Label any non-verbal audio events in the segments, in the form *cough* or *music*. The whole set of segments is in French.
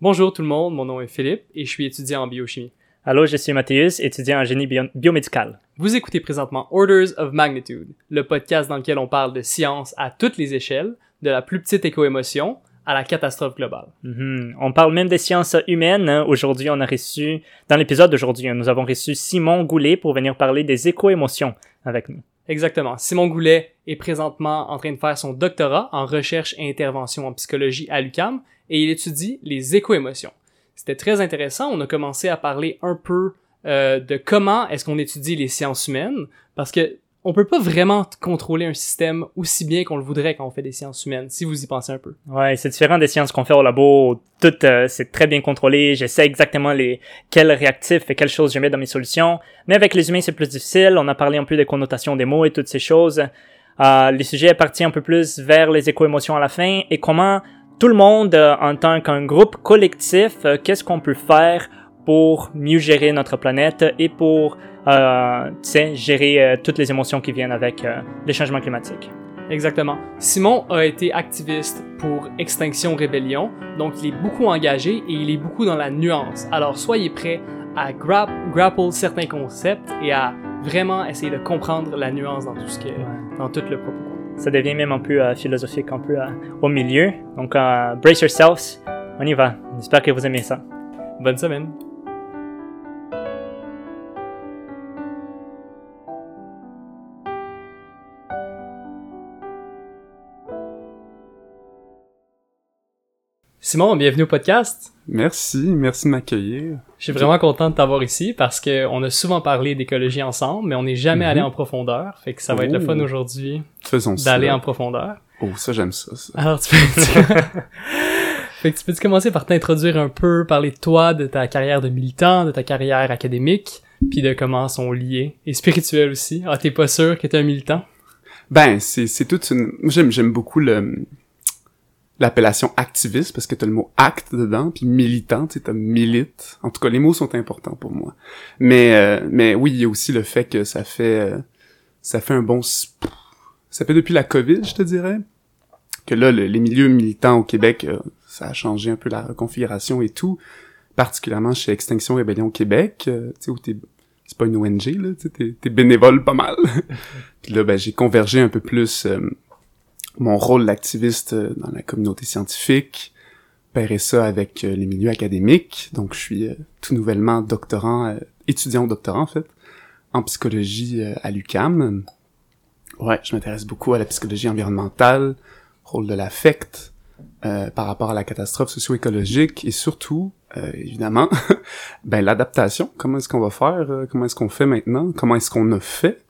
Bonjour tout le monde, mon nom est Philippe et je suis étudiant en biochimie. Allô, je suis Mathéus, étudiant en génie bio- biomédical. Vous écoutez présentement Orders of Magnitude, le podcast dans lequel on parle de science à toutes les échelles, de la plus petite éco-émotion à la catastrophe globale. Mhm. On parle même des sciences humaines. hein. Aujourd'hui, on a reçu, dans l'épisode d'aujourd'hui, nous avons reçu Simon Goulet pour venir parler des éco-émotions avec nous. Exactement. Simon Goulet est présentement en train de faire son doctorat en recherche et intervention en psychologie à l'UQAM et il étudie les éco-émotions. C'était très intéressant. On a commencé à parler un peu euh, de comment est-ce qu'on étudie les sciences humaines parce que on peut pas vraiment contrôler un système aussi bien qu'on le voudrait quand on fait des sciences humaines, si vous y pensez un peu. Ouais, c'est différent des sciences qu'on fait au labo. Tout, euh, c'est très bien contrôlé. Je sais exactement les quels réactifs et quelles choses je mets dans mes solutions. Mais avec les humains, c'est plus difficile. On a parlé un peu des connotations des mots et toutes ces choses. Euh, le sujet est parti un peu plus vers les éco-émotions à la fin et comment tout le monde, euh, en tant qu'un groupe collectif, euh, qu'est-ce qu'on peut faire pour mieux gérer notre planète et pour, euh, tu sais, gérer euh, toutes les émotions qui viennent avec euh, les changements climatiques? Exactement. Simon a été activiste pour Extinction Rébellion, donc il est beaucoup engagé et il est beaucoup dans la nuance. Alors soyez prêts à gra- grapple certains concepts et à vraiment essayer de comprendre la nuance dans tout ce que, dans tout le propos. Ça devient même un peu euh, philosophique, un peu euh, au milieu. Donc, euh, brace yourselves. On y va. J'espère que vous aimez ça. Bonne semaine. Simon, bienvenue au podcast. Merci, merci de m'accueillir. Je suis vraiment content de t'avoir ici parce que on a souvent parlé d'écologie ensemble, mais on n'est jamais Mhm. allé en profondeur. Fait que ça va être le fun aujourd'hui d'aller en profondeur. Oh, ça, j'aime ça, ça. Alors tu peux *laughs* fait que tu peux commencer par t'introduire un peu, parler de toi, de ta carrière de militant, de ta carrière académique, puis de comment sont liés et spirituels aussi. Ah, t'es pas sûr que t'es un militant? Ben, c'est, toute une... j'aime beaucoup le... l'appellation activiste, parce que t'as le mot acte dedans, puis militant, tu t'as milite. En tout cas, les mots sont importants pour moi. Mais, euh, mais oui, il y a aussi le fait que ça fait... euh, ça fait un bon... Ça fait depuis la COVID, je te dirais, que là, le- les milieux militants au Québec, euh, ça a changé un peu la configuration et tout, particulièrement chez Extinction Rébellion Québec, euh, tu sais, où t'es... C'est pas une ONG, là, tu t'es bénévole pas mal. *laughs* Puis là, ben, j'ai convergé un peu plus euh, mon rôle d'activiste euh, dans la communauté scientifique, pairé ça avec euh, les milieux académiques. Donc, je suis euh, tout nouvellement doctorant, étudiant au doctorat, en fait, en psychologie à l'UCAM. Ouais, je m'intéresse beaucoup à la psychologie environnementale, rôle de l'affect par rapport à la catastrophe socio-écologique et surtout, évidemment, *laughs* ben l'adaptation. Comment est-ce qu'on va faire? Comment est-ce qu'on fait maintenant? Comment est-ce qu'on a fait?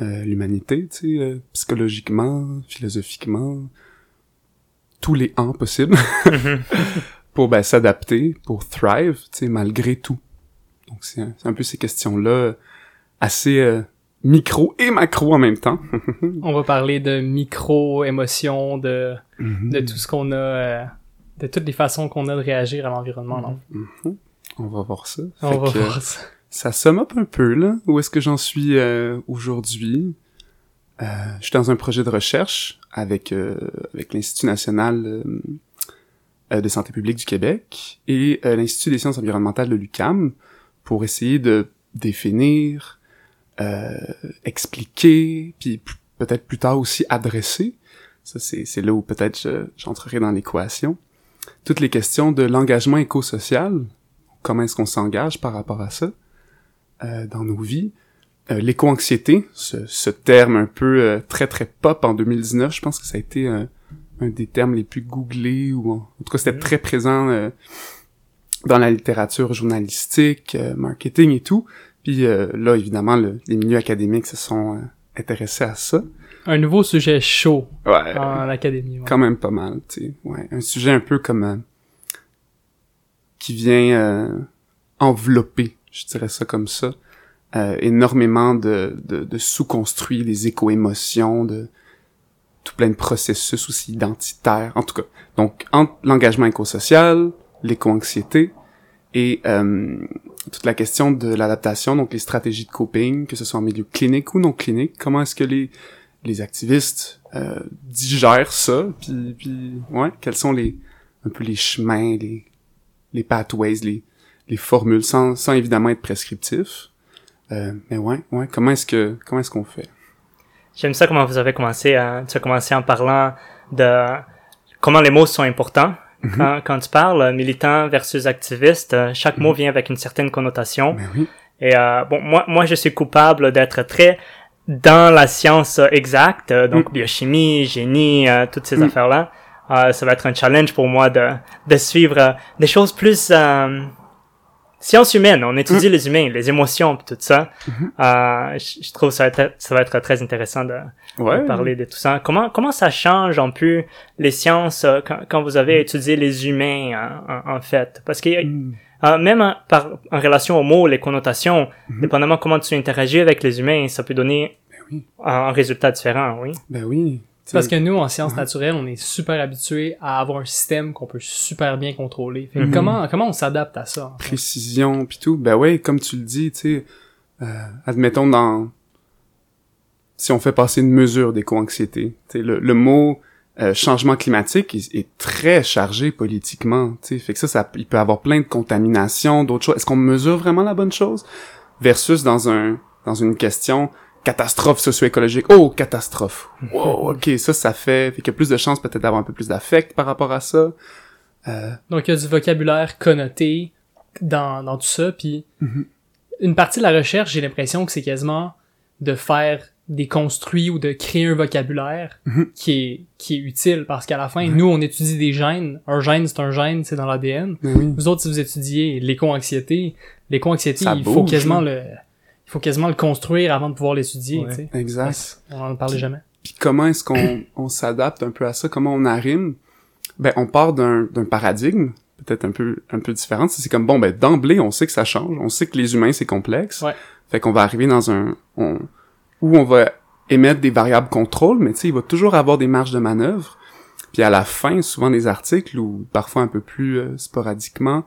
Euh, l'humanité, tu sais, euh, psychologiquement, philosophiquement, tous les ans possibles *laughs* pour ben, s'adapter, pour thrive, tu sais, malgré tout. Donc c'est un, peu ces questions-là assez euh, micro et macro en même temps. *laughs* On va parler de micro-émotions, de, Mhm. de tout ce qu'on a, euh, de toutes les façons qu'on a de réagir à l'environnement. non? Mhm. On va voir ça. On Fait va que, voir ça. Ça somme up un peu, là. Où est-ce que j'en suis euh, aujourd'hui? Euh, je suis dans un projet de recherche avec, euh, avec l'Institut national euh, euh, de santé publique du Québec et euh, l'Institut des sciences environnementales de l'UCAM pour essayer de définir, expliquer, puis peut-être plus tard aussi adresser. Ça, c'est là où peut-être je- j'entrerai dans l'équation. Toutes les questions de l'engagement écosocial, comment est-ce qu'on s'engage par rapport à ça? Euh, dans nos vies. Euh, L'éco-anxiété, ce, ce terme un peu euh, très très pop en 2019, je pense que ça a été un, un des termes les plus googlés, ou en, en tout cas c'était très présent euh, dans la littérature journalistique, euh, marketing et tout. Puis euh, là, évidemment, le- les milieux académiques se sont euh, intéressés à ça. Un nouveau sujet chaud Ouais, en académie. ouais. quand même pas mal, tu sais. Ouais, un sujet un peu comme euh, qui vient euh, envelopper, je dirais ça comme ça, euh, énormément de, de, sous-construits, les éco-émotions, de tout plein de processus aussi identitaires, en tout cas. Donc, l'engagement éco-social, l'éco-anxiété et euh, toute la question de l'adaptation, donc les stratégies de coping, que ce soit en milieu clinique ou non clinique, comment est-ce que les les activistes euh, digèrent ça, puis, puis ouais, quels sont les un peu les chemins, les les pathways, les, les formules, sans, sans évidemment être prescriptif. Euh, mais ouais, ouais, comment est-ce que comment est-ce qu'on fait? J'aime ça comment vous avez commencé à, tu as commencé en parlant de comment les mots sont importants. Mhm. Quand, quand tu parles militant versus activiste, chaque mot vient avec une certaine connotation. Ben oui. Et euh, bon, moi, moi, je suis coupable d'être très dans la science exacte, euh, donc Mm. biochimie, génie, euh, toutes ces Mm. affaires-là. Euh, ça va être un challenge pour moi de, de suivre des choses plus euh, sciences humaines. On étudie les humains, les émotions, tout ça. Mhm. Euh, je, je trouve ça va être, ça va être très intéressant de, de parler de tout ça. Comment comment ça change un peu les sciences euh, quand, quand vous avez étudié les humains euh, en, en fait? Parce que Mm. euh, même en, par, en relation aux mots, les connotations, Mhm. dépendamment comment tu interagis avec les humains, ça peut donner oui. un, un résultat différent, oui. Ben oui. C'est parce que nous, en sciences naturelles, on est super habitués à avoir un système qu'on peut super bien contrôler. Fait que Mhm. comment, comment on s'adapte à ça? en fait? précision puis tout ben ouais comme tu le dis tu sais euh, admettons dans si on fait passer une mesure d'éco-anxiété tu sais le, le mot euh, changement climatique est, est très chargé politiquement tu sais fait que ça ça il peut avoir plein de contaminations d'autres choses est-ce qu'on mesure vraiment la bonne chose? Versus dans un dans une question catastrophe socio-écologique. Oh catastrophe. Wow ok ça ça fait fait qu'il y a plus de chances peut-être d'avoir un peu plus d'affect par rapport à ça. Euh, Donc, il y a du vocabulaire connoté dans, dans tout ça, puis Mhm. une partie de la recherche, j'ai l'impression que c'est quasiment de faire des construits ou de créer un vocabulaire Mhm. qui est qui est utile parce qu'à la fin nous on étudie des gènes. Un gène c'est un gène c'est dans l'ADN ben vous autres si vous étudiez l'éco-anxiété l'éco-anxiété il faut quasiment là. le faut quasiment le construire avant de pouvoir l'étudier Ouais. tu sais exact on en parlait jamais Puis comment est-ce qu'on on s'adapte un peu à ça? Comment on arrime Ben on part d'un d'un paradigme peut-être un peu un peu différent. C'est comme bon ben d'emblée on sait que ça change, on sait que les humains c'est complexe. Ouais. Fait qu'on va arriver dans un on, où on va émettre des variables contrôle, mais tu sais il va toujours avoir des marges de manœuvre. Puis à la fin, souvent des articles ou parfois un peu plus euh, sporadiquement,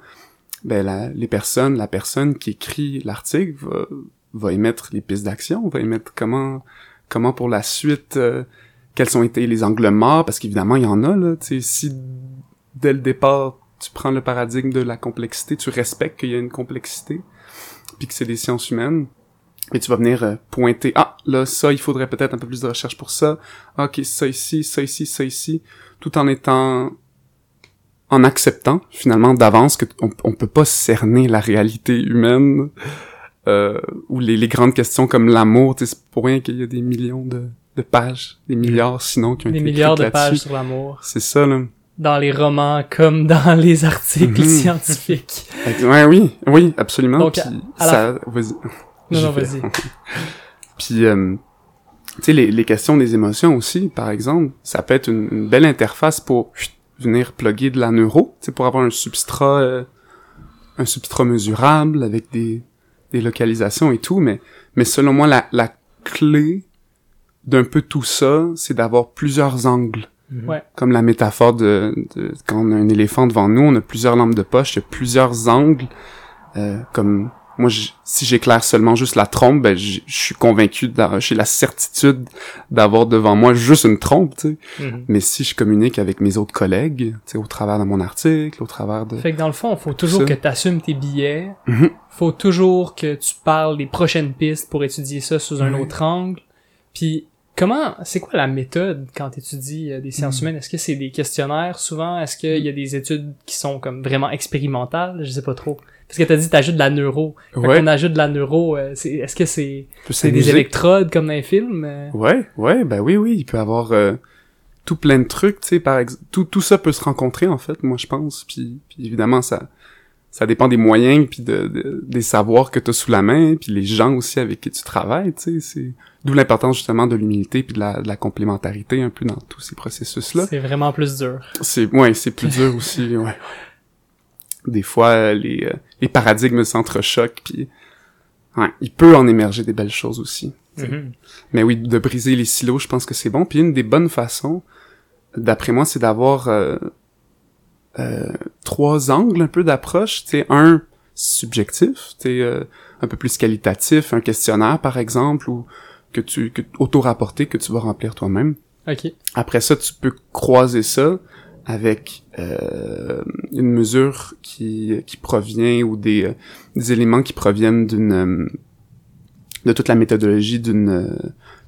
ben la, les personnes, la personne qui écrit l'article va, va émettre les pistes d'action, va émettre comment comment pour la suite euh, quels ont été les angles morts parce qu'évidemment il y en a là tu si dès le départ tu prends le paradigme de la complexité tu respectes qu'il y a une complexité puis que c'est des sciences humaines et tu vas venir euh, pointer ah là ça il faudrait peut-être un peu plus de recherche pour ça. Ah, ok ça ici ça ici ça ici tout en étant en acceptant finalement d'avance que on, on peut pas cerner la réalité humaine euh, ou les, les grandes questions comme l'amour, c'est pour rien qu'il y a des millions de, de pages, des milliards sinon qui ont des été milliards de pages sur l'amour C'est ça là. dans les romans comme dans *laughs* les articles Mhm. scientifiques Ouais, oui, oui, absolument. Donc, Puis à ça, vas-y. non non vas-y *laughs* Puis, euh, tu sais, les, les questions des émotions aussi, par exemple, ça peut être une, une belle interface pour chut, venir plugger de la neuro, tu sais, pour avoir un substrat, euh, un substrat mesurable avec des, des localisations et tout, mais, mais selon moi, la, la clé d'un peu tout ça, c'est d'avoir plusieurs angles. Ouais. Comme la métaphore de, de quand on a un éléphant devant nous, on a plusieurs lampes de poche, il y a plusieurs angles. Euh, comme moi, si j'éclaire seulement juste la trompe, ben, je suis convaincu, j'ai la certitude d'avoir devant moi juste une trompe, tu sais. Mhm. Mais si je communique avec mes autres collègues, tu sais, au travers de mon article, au travers de... Fait que dans le fond, faut toujours que tu assumes tes billets. Mhm. Faut toujours que tu parles des prochaines pistes pour étudier ça sous un autre angle. Puis comment, c'est quoi la méthode quand tu étudies euh, des sciences Mhm. humaines? Est-ce que c'est des questionnaires souvent? Est-ce qu'il y a des études qui sont comme vraiment expérimentales? Je sais pas trop. Parce que t'as dit t'ajoutes de la neuro. Quand Ouais, on ajoute de la neuro, euh, c'est, est-ce que c'est, c'est des électrodes comme dans les films? Ouais, ouais, ben oui, oui, il peut avoir euh, tout plein de trucs, tu sais, par exemple, tout, tout ça peut se rencontrer, en fait, moi, je pense, puis, puis évidemment, ça ça dépend des moyens, puis de, de- des savoirs que tu as sous la main, puis les gens aussi avec qui tu travailles, tu sais, c'est... D'où l'importance, justement, de l'humilité puis de la, de la complémentarité, un peu, dans tous ces processus-là. C'est vraiment plus dur. C'est ouais, c'est plus dur aussi, *laughs* ouais. Des fois les euh, les paradigmes s'entrechoquent puis ouais, il peut en émerger des belles choses aussi. Mhm. Mais oui, de briser les silos, je pense que c'est bon. Puis une des bonnes façons d'après moi, c'est d'avoir euh, trois angles un peu d'approche, sais, un subjectif, sais euh, un peu plus qualitatif, un questionnaire par exemple ou que tu que auto-rapporté que tu vas remplir toi-même. Après ça, tu peux croiser ça avec euh, une mesure qui, qui provient ou des, euh, des éléments qui proviennent d'une euh, de toute la méthodologie d'une euh,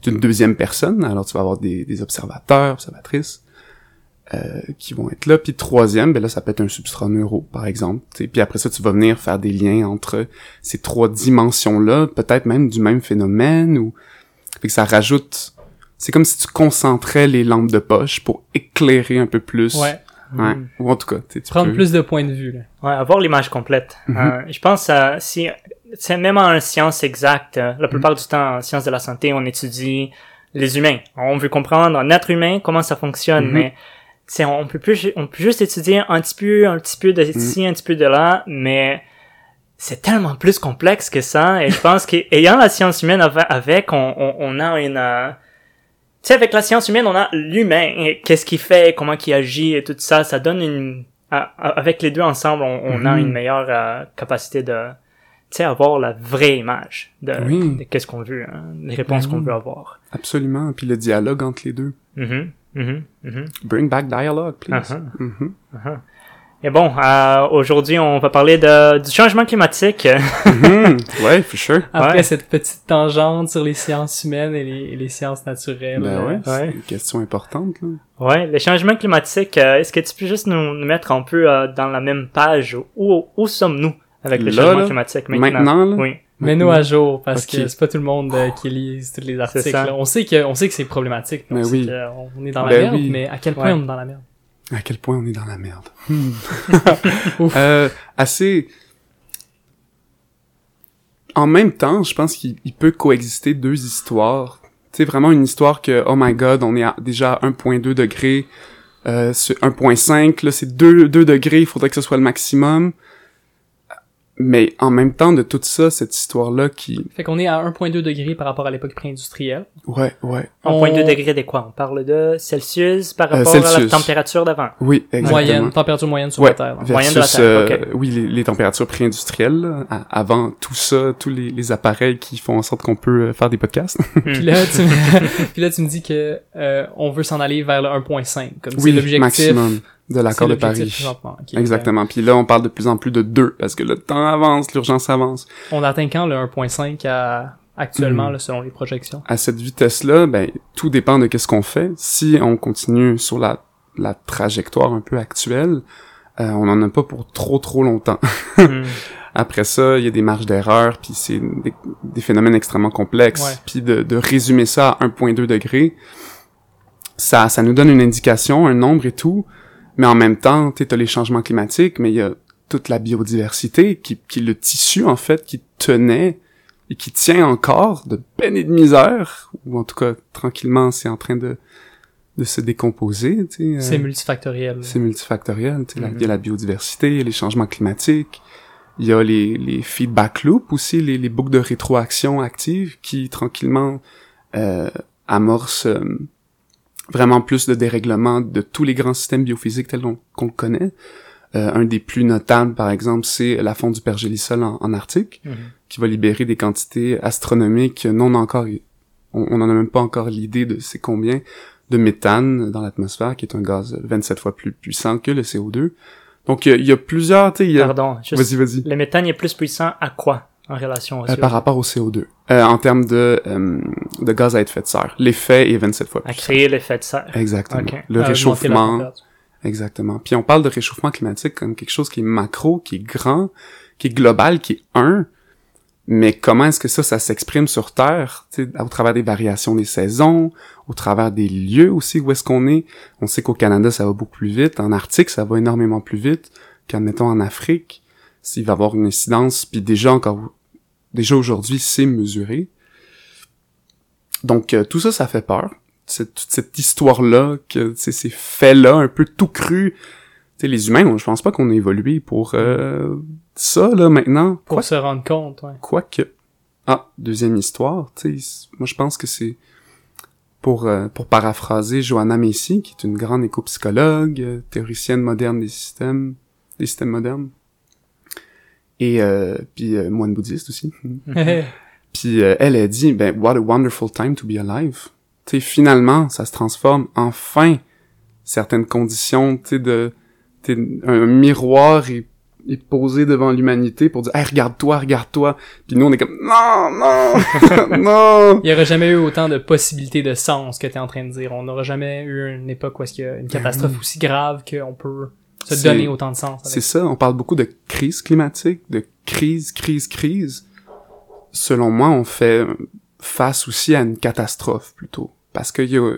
d'une deuxième personne. Alors tu vas avoir des, des observateurs, observatrices euh, qui vont être là. Puis troisième, ben là ça peut être un substrat neuro par exemple. Et puis après ça tu vas venir faire des liens entre ces trois dimensions là, peut-être même du même phénomène ou fait que ça rajoute c'est comme si tu concentrais les lampes de poche pour éclairer un peu plus. Ouais. Ouais. Ou en tout cas, tu Prendre peux- plus de points de vue, là. Ouais, avoir l'image complète. Mhm. Euh, je pense euh, si c'est même en sciences exactes, euh, la plupart du temps en sciences de la santé, on étudie les humains. On veut comprendre un être humain comment ça fonctionne, Mhm. mais c'est on peut plus on peut juste étudier un petit peu un petit peu de ici, un petit peu de là, mais c'est tellement plus complexe que ça et je pense qu'ayant la science humaine avec on, on, on a une euh, tu sais avec la science humaine on a l'humain qu'est-ce qu'il fait comment il agit et tout ça ça donne une avec les deux ensemble on, on a une meilleure euh, capacité de tu sais avoir la vraie image de, Oui. de qu'est-ce qu'on veut hein, les réponses Ben qu'on veut avoir Absolument. Puis le dialogue entre les deux. Mhm, mhm, mhm. Bring back dialogue, please. Uh-huh. Mhm. Uh-huh. Et bon, euh, aujourd'hui, on va parler de, du changement climatique. Mhm. *laughs* Ouais, for sure. Après Ouais. cette petite tangente sur les sciences humaines et les, et les sciences naturelles. Ben ouais, c'est ouais. une question importante, là. ouais, le changement climatique, euh, est-ce que tu peux juste nous, nous mettre un peu euh, dans la même page? Où, où sommes-nous avec le Là, changement climatique maintenant? Maintenant, là? Oui. Mets-nous à jour parce Ok. que c'est pas tout le monde euh, qui lise tous les articles. là. On sait que on sait que c'est problématique. Mais on oui. on est dans la Ben merde, oui. mais à quel point Ouais. on est dans la merde? À quel point on est dans la merde. *laughs* *laughs* Ouf. euh, assez... En même temps, je pense qu'il il peut coexister deux histoires. Tu sais, vraiment une histoire que, oh my god, on est à, déjà à 1.2 degrés, euh, sur 1.5, là, c'est 2, 2 degrés, il faudrait que ce soit le maximum. Mais en même temps de tout ça, cette histoire-là qui... Fait qu'on est à 1.2 degrés par rapport à l'époque pré-industrielle. Ouais, ouais. En On- point de degré de quoi? On parle de Celsius par Euh, rapport à la température d'avant. Oui, exactement. Moyenne, température moyenne sur Ouais, la Terre. là. Moyenne de la Terre, euh, oui, les, les températures pré-industrielles, avant tout ça, tous les, les appareils qui font en sorte qu'on peut euh, faire des podcasts. Puis là, tu me, *laughs* puis là, tu me dis que euh, on veut s'en aller vers le 1.5, comme c'est oui, l'objectif. De l'accord de Paris. Exactement. Puis là, on parle de plus en plus de deux, parce que le temps avance, l'urgence avance. on atteint quand le 1.5 à, actuellement, Mhm. là, selon les projections? À cette vitesse-là, ben, tout dépend de qu'est-ce qu'on fait. Si on continue sur la, la trajectoire un peu actuelle, euh, on n'en a pas pour trop trop longtemps. Hmm. *laughs* Après ça, il y a des marges d'erreur, puis c'est des, des phénomènes extrêmement complexes. Puis de, de résumer ça à 1.2 degrés, ça, ça nous donne une indication, un nombre et tout, mais en même temps, tu as les changements climatiques, mais il y a toute la biodiversité qui, qui le tissu, en fait, qui tenait et qui tient encore de peine et de misère, ou en tout cas, tranquillement, c'est en train de, de se décomposer, sais. euh, C'est multifactoriel. c'est multifactoriel. Mhm. Il y a la biodiversité, il y a les changements climatiques, il y a les, les feedback loops aussi, les, les boucles de rétroaction actives qui tranquillement euh, amorcent euh, vraiment plus de dérèglement de tous les grands systèmes biophysiques tels qu'on le connaît. Euh, un des plus notables, par exemple, c'est la fonte du pergélisol en, en Arctique, Mhm. qui va libérer des quantités astronomiques non encore... On, on en a même pas encore l'idée de c'est combien de méthane dans l'atmosphère, qui est un gaz 27 fois plus puissant que le CO2. Donc, il y a- il y, a plusieurs, tu sais, il y a... Pardon. juste- Vas-y, vas-y. Le méthane est plus puissant à quoi? En relation au Euh, par rapport au CO2. Euh, en termes de, euh, de gaz à effet de serre. L'effet est 27 fois À plus. créer l'effet de serre. Exactement. Le À la réchauffement. Exactement. Puis on parle de réchauffement climatique comme quelque chose qui est macro, qui est grand, qui est global, qui est un. Mais comment est-ce que ça, ça s'exprime sur Terre, au travers des variations des saisons, au travers des lieux aussi où est-ce qu'on est. On sait qu'au Canada, ça va beaucoup plus vite. En Arctique, ça va énormément plus vite qu'admettons en Afrique. S'il va avoir une incidence, puis déjà encore, déjà aujourd'hui, c'est mesuré. Donc euh, tout ça, ça fait peur. Cette, toute cette histoire-là, que ces faits-là, un peu tout cru. Tu sais, les humains, on- je pense pas qu'on a évolué pour euh, ça, là, maintenant. Pour Quoi, se rendre compte, ouais. Quoique. Ah, deuxième histoire, tu sais, moi je pense que c'est pour euh, pour paraphraser Johanna Macy, qui est une grande éco-psychologue, euh, théoricienne moderne des systèmes, des systèmes modernes, et euh, puis euh, moine bouddhiste aussi. *laughs* Puis euh, elle a dit, ben what a wonderful time to be alive. Tu sais, finalement, ça se transforme enfin. certaines conditions, tu sais, de, t'es un miroir est, est posé devant l'humanité pour dire, hey, regarde-toi, regarde-toi. Puis nous, on est comme, non, non, *laughs* *laughs* non. Il y aurait jamais eu autant de possibilités de sens que tu es en train de dire. On n'aura jamais eu une époque où est-ce qu'il y a une catastrophe aussi grave qu'on peut se donner autant de sens. C'est ça, on parle beaucoup de crise climatique, de crise, crise, crise. Selon moi, on fait face aussi à une catastrophe plutôt. Parce que y a,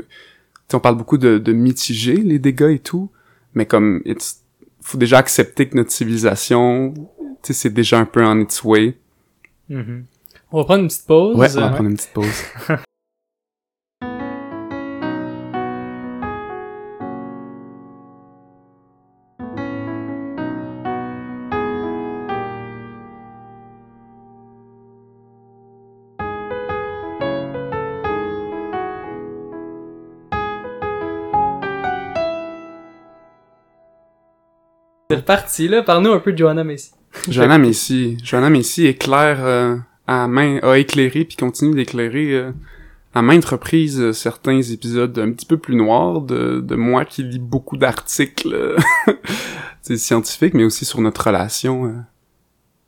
on parle beaucoup de, de mitiger les dégâts et tout, mais comme, it's- faut déjà accepter que notre civilisation, c'est déjà un peu on its way. Mhm. On va prendre une petite pause. Ouais, on va Euh, prendre une petite pause. *laughs* C'est reparti, là. Parle-nous un peu de Joanna Macy. Joanna Messi, *laughs* Joanna Messi éclaire euh, à main, a éclairé puis continue d'éclairer euh, à maintes reprises euh, certains épisodes un petit peu plus noirs de, de moi qui lis beaucoup d'articles euh, *laughs* scientifiques, mais aussi sur notre relation, euh,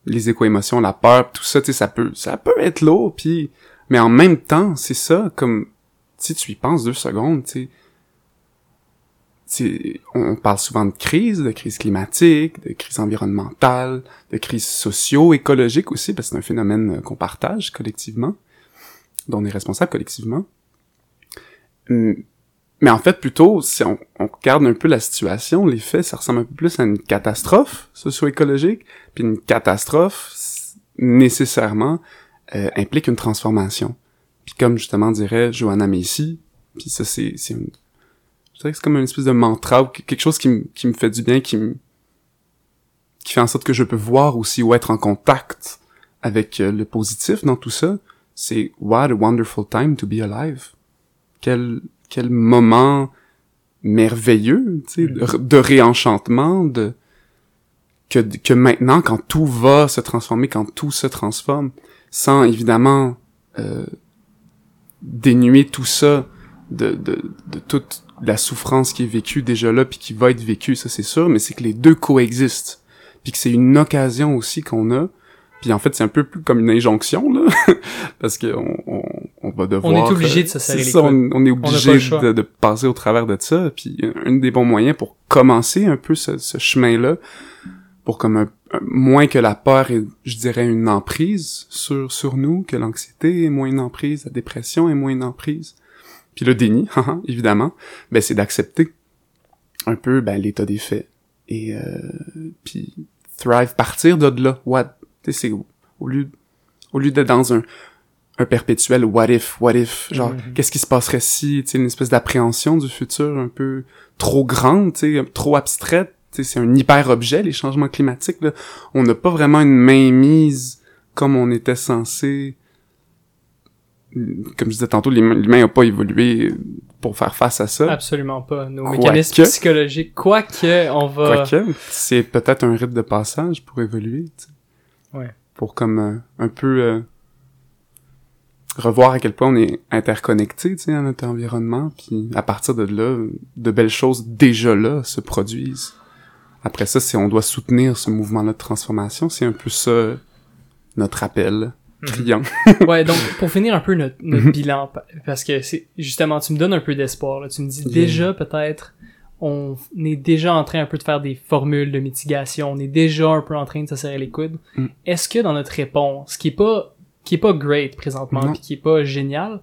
les éco-émotions, la peur, tout ça, tu ça peut, ça peut être lourd, puis mais en même temps, c'est ça, comme si tu y penses deux secondes, tu on parle souvent de crise, de crise climatique, de crise environnementale, de crise socio-écologique aussi, parce que c'est un phénomène euh, qu'on partage collectivement, dont on est responsable collectivement. Hum, Mais en fait, plutôt, si on, regarde un peu la situation, les faits, ça ressemble un peu plus à une catastrophe socio-écologique, puis une catastrophe, nécessairement, euh, implique une transformation. Puis comme justement dirait Joanna Macy, puis ça c'est c'est une c'est comme une espèce de mantra ou que- quelque chose qui me qui me fait du bien, qui me qui fait en sorte que je peux voir aussi ou être en contact avec euh, le positif dans tout ça. C'est what a wonderful time to be alive. Quel quel moment merveilleux, tu sais, de, de réenchantement, de que que maintenant quand tout va se transformer, quand tout se transforme, sans évidemment euh, dénuer tout ça de, de, de toute la souffrance qui est vécue déjà là puis qui va être vécue, ça c'est sûr, mais c'est que les deux coexistent. Puis que c'est une occasion aussi qu'on a. Puis en fait, c'est un peu plus comme une injonction, là. *laughs* parce que on, on, va devoir... On est obligé de se euh, serrer les ça, on, on est obligé de, de passer au travers de ça. Puis un des bons moyens pour commencer un peu ce, ce chemin-là, pour comme un, un- moins que la peur est, je dirais, une emprise sur sur nous, que l'anxiété est moins une emprise, la dépression est moins une emprise. Puis le déni, haha, *laughs* évidemment, ben c'est d'accepter un peu ben l'état des faits et euh, puis thrive partir de là. What, c'est au lieu au lieu d'être dans un un perpétuel what if, what if, genre Mhm. qu'est-ce qui se passerait si, tu une espèce d'appréhension du futur un peu trop grande, tu sais, trop abstraite. C'est un hyper objet les changements climatiques. Là. On n'a pas vraiment une main mise comme on était censé. Comme je disais tantôt, l'humain n'a pas évolué pour faire face à ça. Absolument pas. Nos Quoique- mécanismes psychologiques, quoique on va... Quoique, c'est peut-être un rite de passage pour évoluer. tu sais. Ouais. Pour comme euh, un peu euh, revoir à quel point on est interconnecté, tu sais, à notre environnement, puis à partir de là, de belles choses déjà là se produisent. Après ça, c'est on doit soutenir ce mouvement-là de transformation, c'est un peu ça notre appel criant. *laughs* ouais, donc pour finir un peu notre, notre Mhm. bilan, pa- parce que c'est justement, tu me donnes un peu d'espoir. Tu me dis Yeah. déjà peut-être, on est déjà en train un peu de faire des formules de mitigation, on est déjà un peu en train de se serrer les coudes. Mm. Est-ce que dans notre réponse, qui est pas qui est pas great présentement, puis qui est pas génial,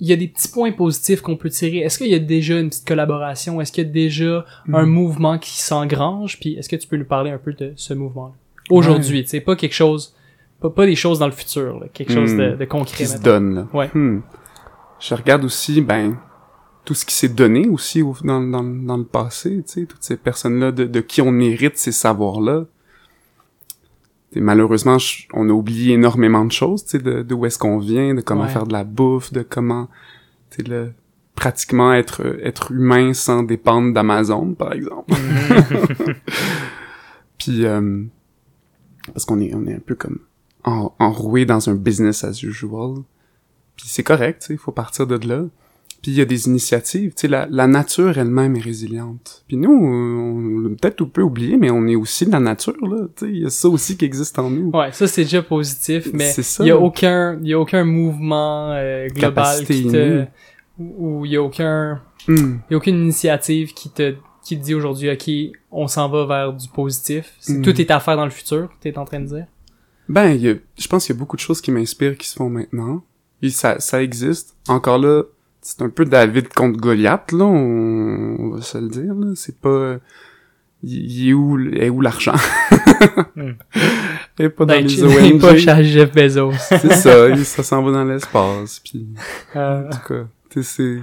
il y a des petits points positifs qu'on peut tirer? Est-ce qu'il y a déjà une petite collaboration? Est-ce qu'il y a déjà un Mm. mouvement qui s'engrange? Puis est-ce que tu peux nous parler un peu de ce mouvement aujourd'hui Tu sais, pas quelque chose, pas, pas des choses dans le futur, là, quelque chose de, de concret. qui se donne là. Ouais. Hmm. Je regarde aussi ben tout ce qui s'est donné aussi au- dans, dans, dans le passé, tu sais, toutes ces personnes-là de, de qui on hérite ces savoirs-là. Et malheureusement, je- on a oublié énormément de choses, tu sais, de, de où est-ce qu'on vient, de comment Ouais. faire de la bouffe, de comment, tu sais, le, pratiquement être être humain sans dépendre d'Amazon, par exemple. *laughs* Puis euh, parce qu'on est on est un peu comme en, enroué dans un business as usual. Puis c'est correct, tu sais, il faut partir de là. Puis il y a des initiatives, tu sais, la, la nature elle-même est résiliente. Puis nous, on, l'a peut-être un peu oublié, mais on est aussi de la nature, là, tu sais, il y a ça aussi qui existe en nous. Ouais, ça c'est déjà positif, mais il y a aucun, il y a aucun mouvement euh, global qui te, où il y a aucun, Hmm. il y a aucune initiative qui te, qui te dit aujourd'hui, ok, on s'en va vers du positif. C'est- Mm. Tout est à faire dans le futur, t'es en train de dire? Ben, il y a, je pense qu'il y a beaucoup de choses qui m'inspirent qui se font maintenant. Et ça, ça existe. Encore là, c'est un peu David contre Goliath, là, on, on va se le dire, là. C'est pas... Il il est où, est où l'argent? *laughs* Il est pas dans Ben, les tu- les ONG. poches à Jeff Bezos. *laughs* C'est ça, il- ça s'en va dans l'espace, puis... Euh, En tout cas, tu sais, c'est...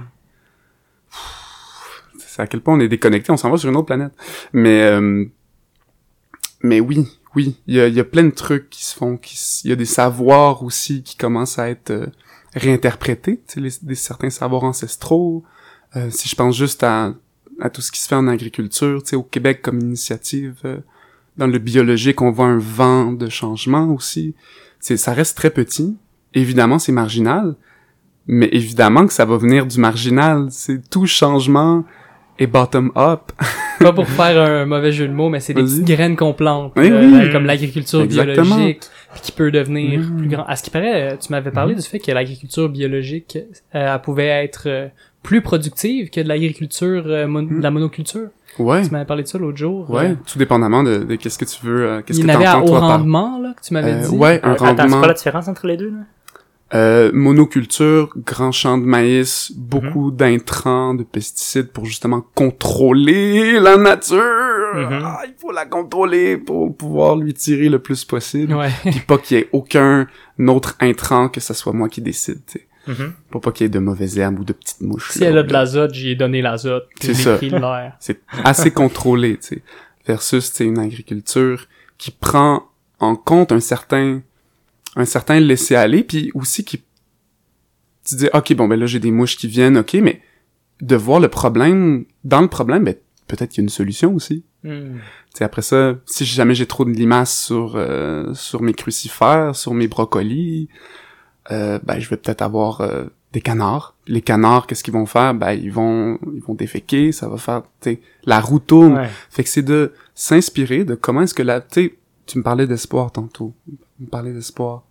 C'est à quel point on est déconnecté, on s'en va sur une autre planète. Mais, euh, mais oui, oui, il y a, plein de trucs qui se font, il y a des savoirs aussi qui commencent à être euh, réinterprétés, les- des certains savoirs ancestraux. Euh, si je pense juste à, à tout ce qui se fait en agriculture, au Québec comme initiative, euh, dans le biologique, on voit un vent de changement aussi. C'est, ça reste très petit. Évidemment, c'est marginal, mais évidemment que ça va venir du marginal. C'est tout changement est bottom up. *laughs* pas pour faire un mauvais jeu de mots, mais c'est des petites graines qu'on plante, Oui, euh, oui. comme l'agriculture biologique, puis qui peut devenir plus grand. À ce qui paraît, tu m'avais parlé du fait que l'agriculture biologique, euh, elle pouvait être euh, plus productive que de l'agriculture, euh, mon- Mm. de la monoculture. Ouais. Tu m'avais parlé de ça l'autre jour. Ouais, Euh, tout dépendamment de, de qu'est-ce que tu veux, euh, qu'est-ce il que y en avait à t'entends haut toi par rendement, là, que tu m'avais Euh, dit. ouais, un Euh, Attends, c'est rendement quoi la différence entre les deux, là? Euh, monoculture, grand champ de maïs, beaucoup Mhm. d'intrants, de pesticides pour justement contrôler la nature. Mhm. Ah, il faut la contrôler pour pouvoir lui tirer le plus possible. Ouais. *laughs* Puis pas qu'il y ait aucun autre intrant que ce soit moi qui décide. Mhm. Pour pas qu'il y ait de mauvaises herbes ou de petites mouches. si là. elle a de l'azote, j'y ai donné l'azote. C'est ça. pris de l'air. *laughs* C'est assez contrôlé, tu sais. Versus, tu sais, une agriculture qui prend en compte un certain, un certain laisser-aller, puis aussi qui, tu dis, ok, bon, ben là, j'ai des mouches qui viennent, ok, mais de voir le problème, dans le problème, ben, peut-être qu'il y a une solution aussi. Hmm. Tu sais, après ça, si jamais j'ai trop de limaces sur, euh, sur mes crucifères, sur mes brocolis, euh, ben, je vais peut-être avoir euh, des canards. Les canards, qu'est-ce qu'ils vont faire? Ben, ils vont, ils vont déféquer, ça va faire, tu la roue tourne. Ouais. Fait que c'est de s'inspirer de comment est-ce que la, tu tu me parlais d'espoir tantôt. Tu me parlais d'espoir.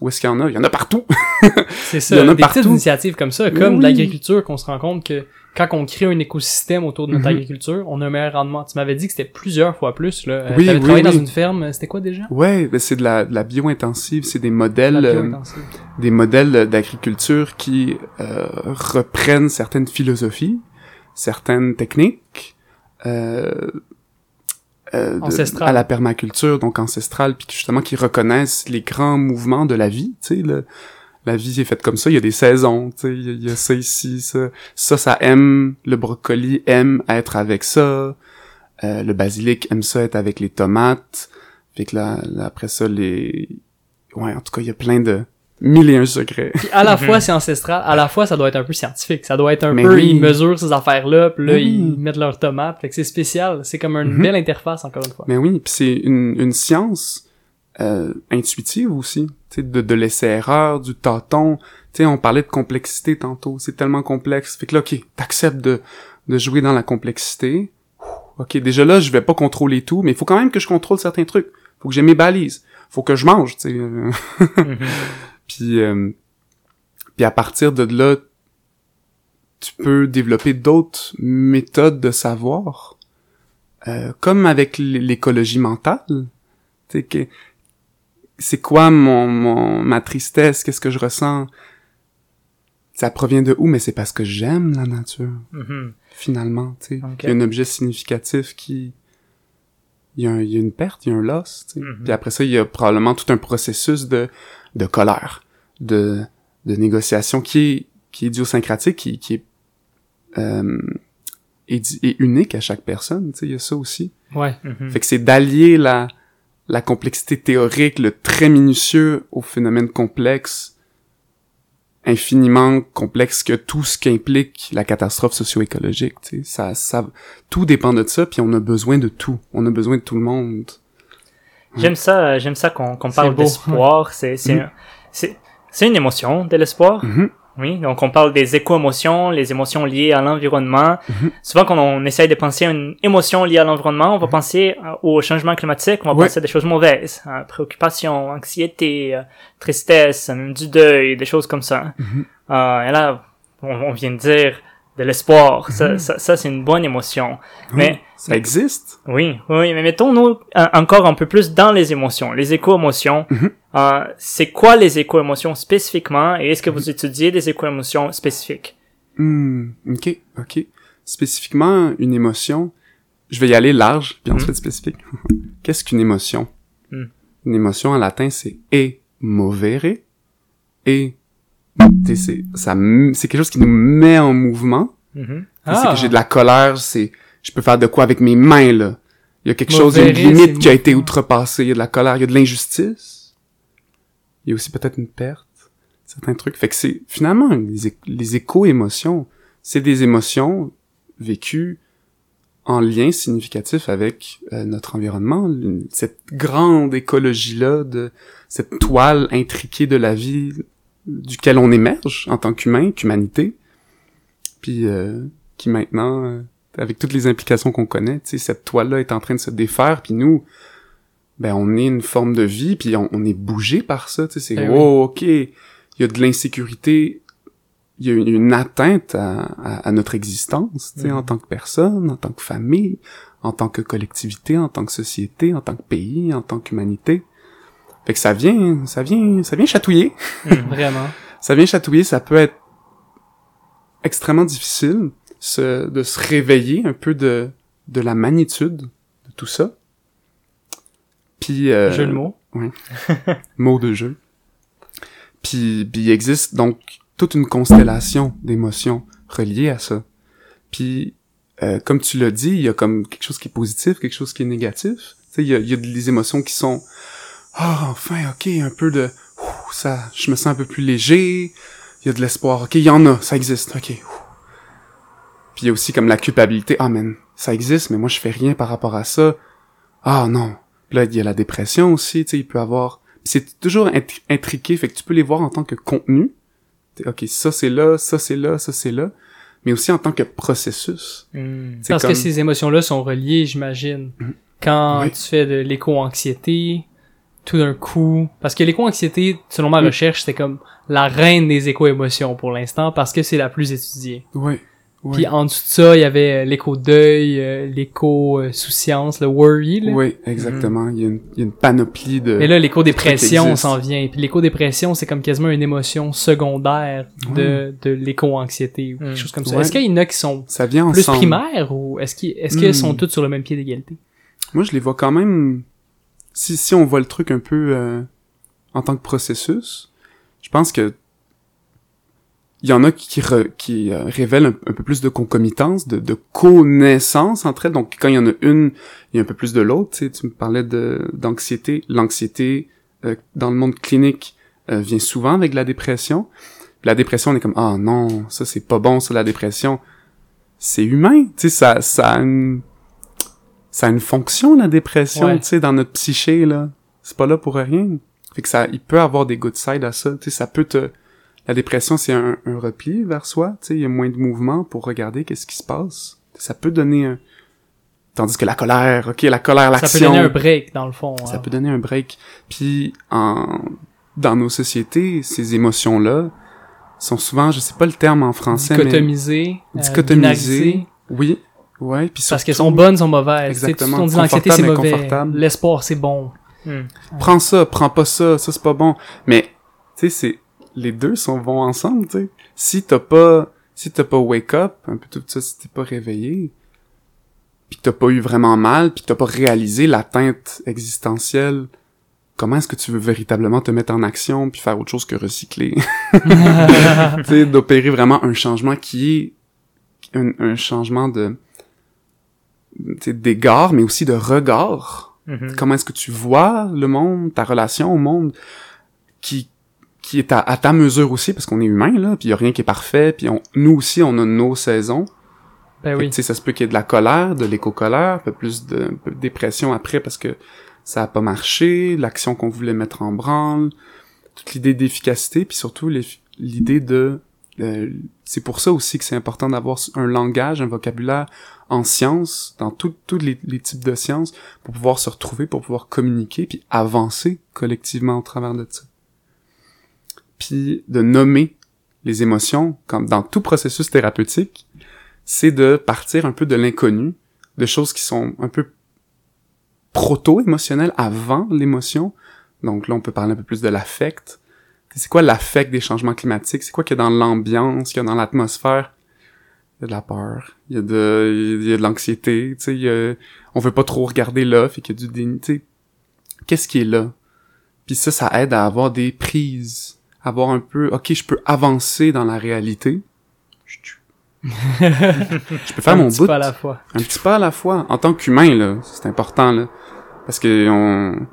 Où est-ce qu'il y en a? Il y en a partout! *laughs* C'est Il ça, y en a des petites partout. initiatives comme ça, comme oui. l'agriculture, qu'on se rend compte que quand on crée un écosystème autour de notre Mhm. agriculture, on a un meilleur rendement. Tu m'avais dit que c'était plusieurs fois plus, là. Euh, Oui, T'avais oui, travaillé oui. dans une ferme, euh, c'était quoi déjà? Ouais, ben c'est de la, de la bio-intensive, c'est des modèles, euh, des modèles d'agriculture qui euh, reprennent certaines philosophies, certaines techniques, euh, euh, de- à la permaculture, donc ancestrale, puis justement qui reconnaissent les grands mouvements de la vie, tu sais, la vie est faite comme ça, il y a des saisons, tu sais, il y a- il y, a ça ici, ça, ça, ça aime, le brocoli aime être avec ça, euh, le basilic aime ça être avec les tomates, fait que là, là, après ça, les, ouais, en tout cas, il y a plein de mille et un secrets. Puis à la Mhm. fois c'est ancestral, à la fois ça doit être un peu scientifique. Ça doit être un Mais peu, oui. ils mesurent ces affaires-là, puis là ils mettent leurs tomates. Fait que c'est spécial. C'est comme une Mhm. belle interface encore une fois. Mais oui, puis c'est une, une science euh, intuitive aussi, tu sais, de, de l'essai-erreur, du tâton. Tu sais, on parlait de complexité tantôt, c'est tellement complexe. Fait que là, ok, t'acceptes de, de jouer dans la complexité. Ok, déjà là, je vais pas contrôler tout, mais il faut quand même que je contrôle certains trucs. Faut que j'ai mes balises. Faut que je mange, tu sais. Mhm. *laughs* Puis, euh, puis à partir de là, tu peux développer d'autres méthodes de savoir, euh, comme avec l'écologie mentale. Que c'est quoi mon, mon ma tristesse, qu'est-ce que je ressens? Ça provient de où? Mais c'est parce que j'aime la nature Mhm. finalement. Tu sais, il y a un objet significatif qui il y, a un- il y a une perte, il y a un loss, tu sais. Mhm. Puis après ça, il y a probablement tout un processus de, de colère, de, de négociation qui est, qui est idiosyncratique, qui, qui est, euh, est, est unique à chaque personne, tu sais, il y a ça aussi. Ouais. Mhm. Fait que c'est d'allier la, la complexité théorique, le très minutieux au phénomène complexe, infiniment complexe que tout ce qu'implique la catastrophe socio-écologique, tu sais. Ça, ça, tout dépend de ça, puis on a besoin de tout. On a besoin de tout le monde. J'aime ça, euh, j'aime ça qu'on qu'on parle d'espoir. C'est c'est c'est c'est une émotion de l'espoir. Mhm. Oui, donc on parle des éco-émotions, les émotions liées à l'environnement. Mhm. Souvent, quand on essaye de penser à une émotion liée à l'environnement, on va penser euh, au changement climatique, on va Ouais. penser à des choses mauvaises, euh, préoccupation, anxiété, euh, tristesse, même du deuil, des choses comme ça. Euh, et là, on, on vient de dire de l'espoir. Mhm. Ça, ça, ça, c'est une bonne émotion. Mais Ça existe. oui, oui, mais mettons-nous encore un peu plus dans les émotions, les éco-émotions. Mhm. Euh, c'est quoi les éco-émotions spécifiquement et est-ce que vous étudiez des éco-émotions spécifiques? Hmm, ok, ok. Spécifiquement, une émotion, je vais y aller large, puis ensuite spécifique. *laughs* Qu'est-ce qu'une émotion? Hmm. Une émotion en latin, c'est emovere. Et, c'est, ça, c'est quelque chose qui nous met en mouvement. Mhm. Sais, C'est Ah. que j'ai de la colère, c'est, je peux faire de quoi avec mes mains, là? Il y a quelque chose, une limite qui a été outrepassée. Il y a de la colère, il y a de l'injustice. Il y a aussi peut-être une perte. Certains trucs. Fait que c'est, finalement, les, les éco-émotions, c'est des émotions vécues en lien significatif avec euh, notre environnement, cette grande écologie-là, de cette toile intriquée de la vie duquel on émerge en tant qu'humain, qu'humanité, puis euh, qui maintenant, euh, avec toutes les implications qu'on connaît, tu sais, cette toile-là est en train de se défaire, puis nous, ben on est une forme de vie, puis on, on est bougé par ça, tu sais, c'est Ben oh ok, il y a de l'insécurité, il y a une, une atteinte à, à- à notre existence, tu sais, en tant que personne, en tant que famille, en tant que collectivité, en tant que société, en tant que pays, en tant qu'humanité. Fait que ça vient, ça vient, ça vient chatouiller. Vraiment. *laughs* Ça vient chatouiller, ça peut être extrêmement difficile se, de se réveiller un peu de, de la magnitude de tout ça. Puis, euh, Jeu de mots. *laughs* mot de jeu. Puis, puis il existe donc toute une constellation d'émotions reliées à ça. Puis, euh, comme tu l'as dit, il y a comme quelque chose qui est positif, quelque chose qui est négatif. Tu sais, il y a, il y a des émotions qui sont ah enfin ok un peu de ouh, ça, je me sens un peu plus léger. Il y a de l'espoir. Ok, il y en a, ça existe. Ok. ouh. Puis il y a aussi comme la culpabilité. Ah man, ça existe, mais moi je fais rien par rapport à ça. Ah non. Puis là il y a la dépression aussi. Tu sais, il peut avoir. C'est toujours intri- intriqué, fait que tu peux les voir en tant que contenu. Ok, ça c'est là, ça c'est là, ça c'est là, mais aussi en tant que processus. Mm. C'est Parce comme- que ces émotions-là sont reliées, j'imagine. Quand Oui. tu fais de l'éco-anxiété, tout d'un coup... Parce que l'éco-anxiété, selon ma Mm. recherche, c'est comme la reine des éco-émotions pour l'instant, parce que c'est la plus étudiée. Ouais. ouais. Puis en dessous de ça, il y avait euh, l'éco-deuil, euh, l'éco-souciance, le worry, là. Oui, exactement. Il, y a une, il y a une panoplie de... Mais là, l'éco-dépression s'en vient. Puis l'éco-dépression, c'est comme quasiment une émotion secondaire de, de l'éco-anxiété ou Mm. quelque chose comme ça. Ouais. Est-ce qu'il y en a qui sont Ça vient plus ensemble. primaires ou est-ce qu'ils est-ce qu'elles Mm. sont toutes sur le même pied d'égalité? Moi, je les vois quand même... Si, si on voit le truc un peu euh, en tant que processus, je pense que il y en a qui, qui, euh, révèlent un, peu plus de concomitance, de, de connaissance entre elles. Donc, quand il y en a une, il y a un peu plus de l'autre. Tu me parlais d'anxiété. L'anxiété, euh, dans le monde clinique, euh, vient souvent avec la dépression. La dépression, on est comme, ah non, ça c'est pas bon, ça, la dépression. C'est humain, tu sais, ça, ça ça a une fonction, la dépression, Ouais. tu sais, dans notre psyché, là. C'est pas là pour rien. Fait que ça, il peut avoir des good sides à ça, tu sais, ça peut te, la dépression, c'est un, un repli vers soi, tu sais, il y a moins de mouvement pour regarder qu'est-ce qui se passe. Ça peut donner un, tandis que la colère, ok, la colère, l'action. Ça peut donner un break, dans le fond. Ça hein. peut donner un break. Puis en dans nos sociétés, ces émotions-là sont souvent, je sais pas le terme en français, Dichotomisé, mais euh, dichotomisées. binarisé. Oui, ouais. Puis Parce qu'elles surtout, sont bonnes, sont mauvaises. Tu sais, Exactement. On dit l'anxiété, c'est mauvais. L'espoir, c'est bon. Mm. Prends ça, prends pas ça, ça c'est pas bon. Mais tu sais, c'est les deux sont vont ensemble. Tu sais, si t'as pas, si t'as pas wake up, un peu tout ça, si t'es pas réveillé, puis que t'as pas eu vraiment mal, puis que t'as pas réalisé l'atteinte existentielle. Comment est-ce que tu veux véritablement te mettre en action puis faire autre chose que recycler? *laughs* tu sais, d'opérer vraiment un changement qui est un, un changement de tu sais, d'égard, mais aussi de regard. Mhm. Comment est-ce que tu vois le monde, ta relation au monde, qui qui est à, à ta mesure aussi, parce qu'on est humain, là, puis y a rien qui est parfait, puis on, nous aussi, on a nos saisons. Ben oui. Tu sais, ça se peut qu'il y ait de la colère, de l'éco-colère, un peu plus de, un peu de dépression après parce que ça a pas marché, l'action qu'on voulait mettre en branle, toute l'idée d'efficacité, puis surtout l'idée de euh, c'est pour ça aussi que c'est important d'avoir un langage, un vocabulaire en sciences, dans tous les, types de sciences, pour pouvoir se retrouver, pour pouvoir communiquer, puis avancer collectivement au travers de ça. Puis de nommer les émotions, comme dans tout processus thérapeutique, c'est de partir un peu de l'inconnu, de choses qui sont un peu proto-émotionnelles avant l'émotion. Donc là, on peut parler un peu plus de l'affect. C'est quoi l'affect des changements climatiques? C'est quoi qu'il y a dans l'ambiance, qu'il y a dans l'atmosphère? Il y a de la peur, il y a de, il y a de l'anxiété, tu sais, on veut pas trop regarder là, fait qu'il y a du déni, tu sais. Qu'est-ce qui est là? Puis ça, ça aide à avoir des prises, avoir un peu, ok, je peux avancer dans la réalité. je *laughs* peux faire mon bout. Un petit pas à la fois. Un petit pas à la fois. En tant qu'humain, là, c'est important, là. Parce que on,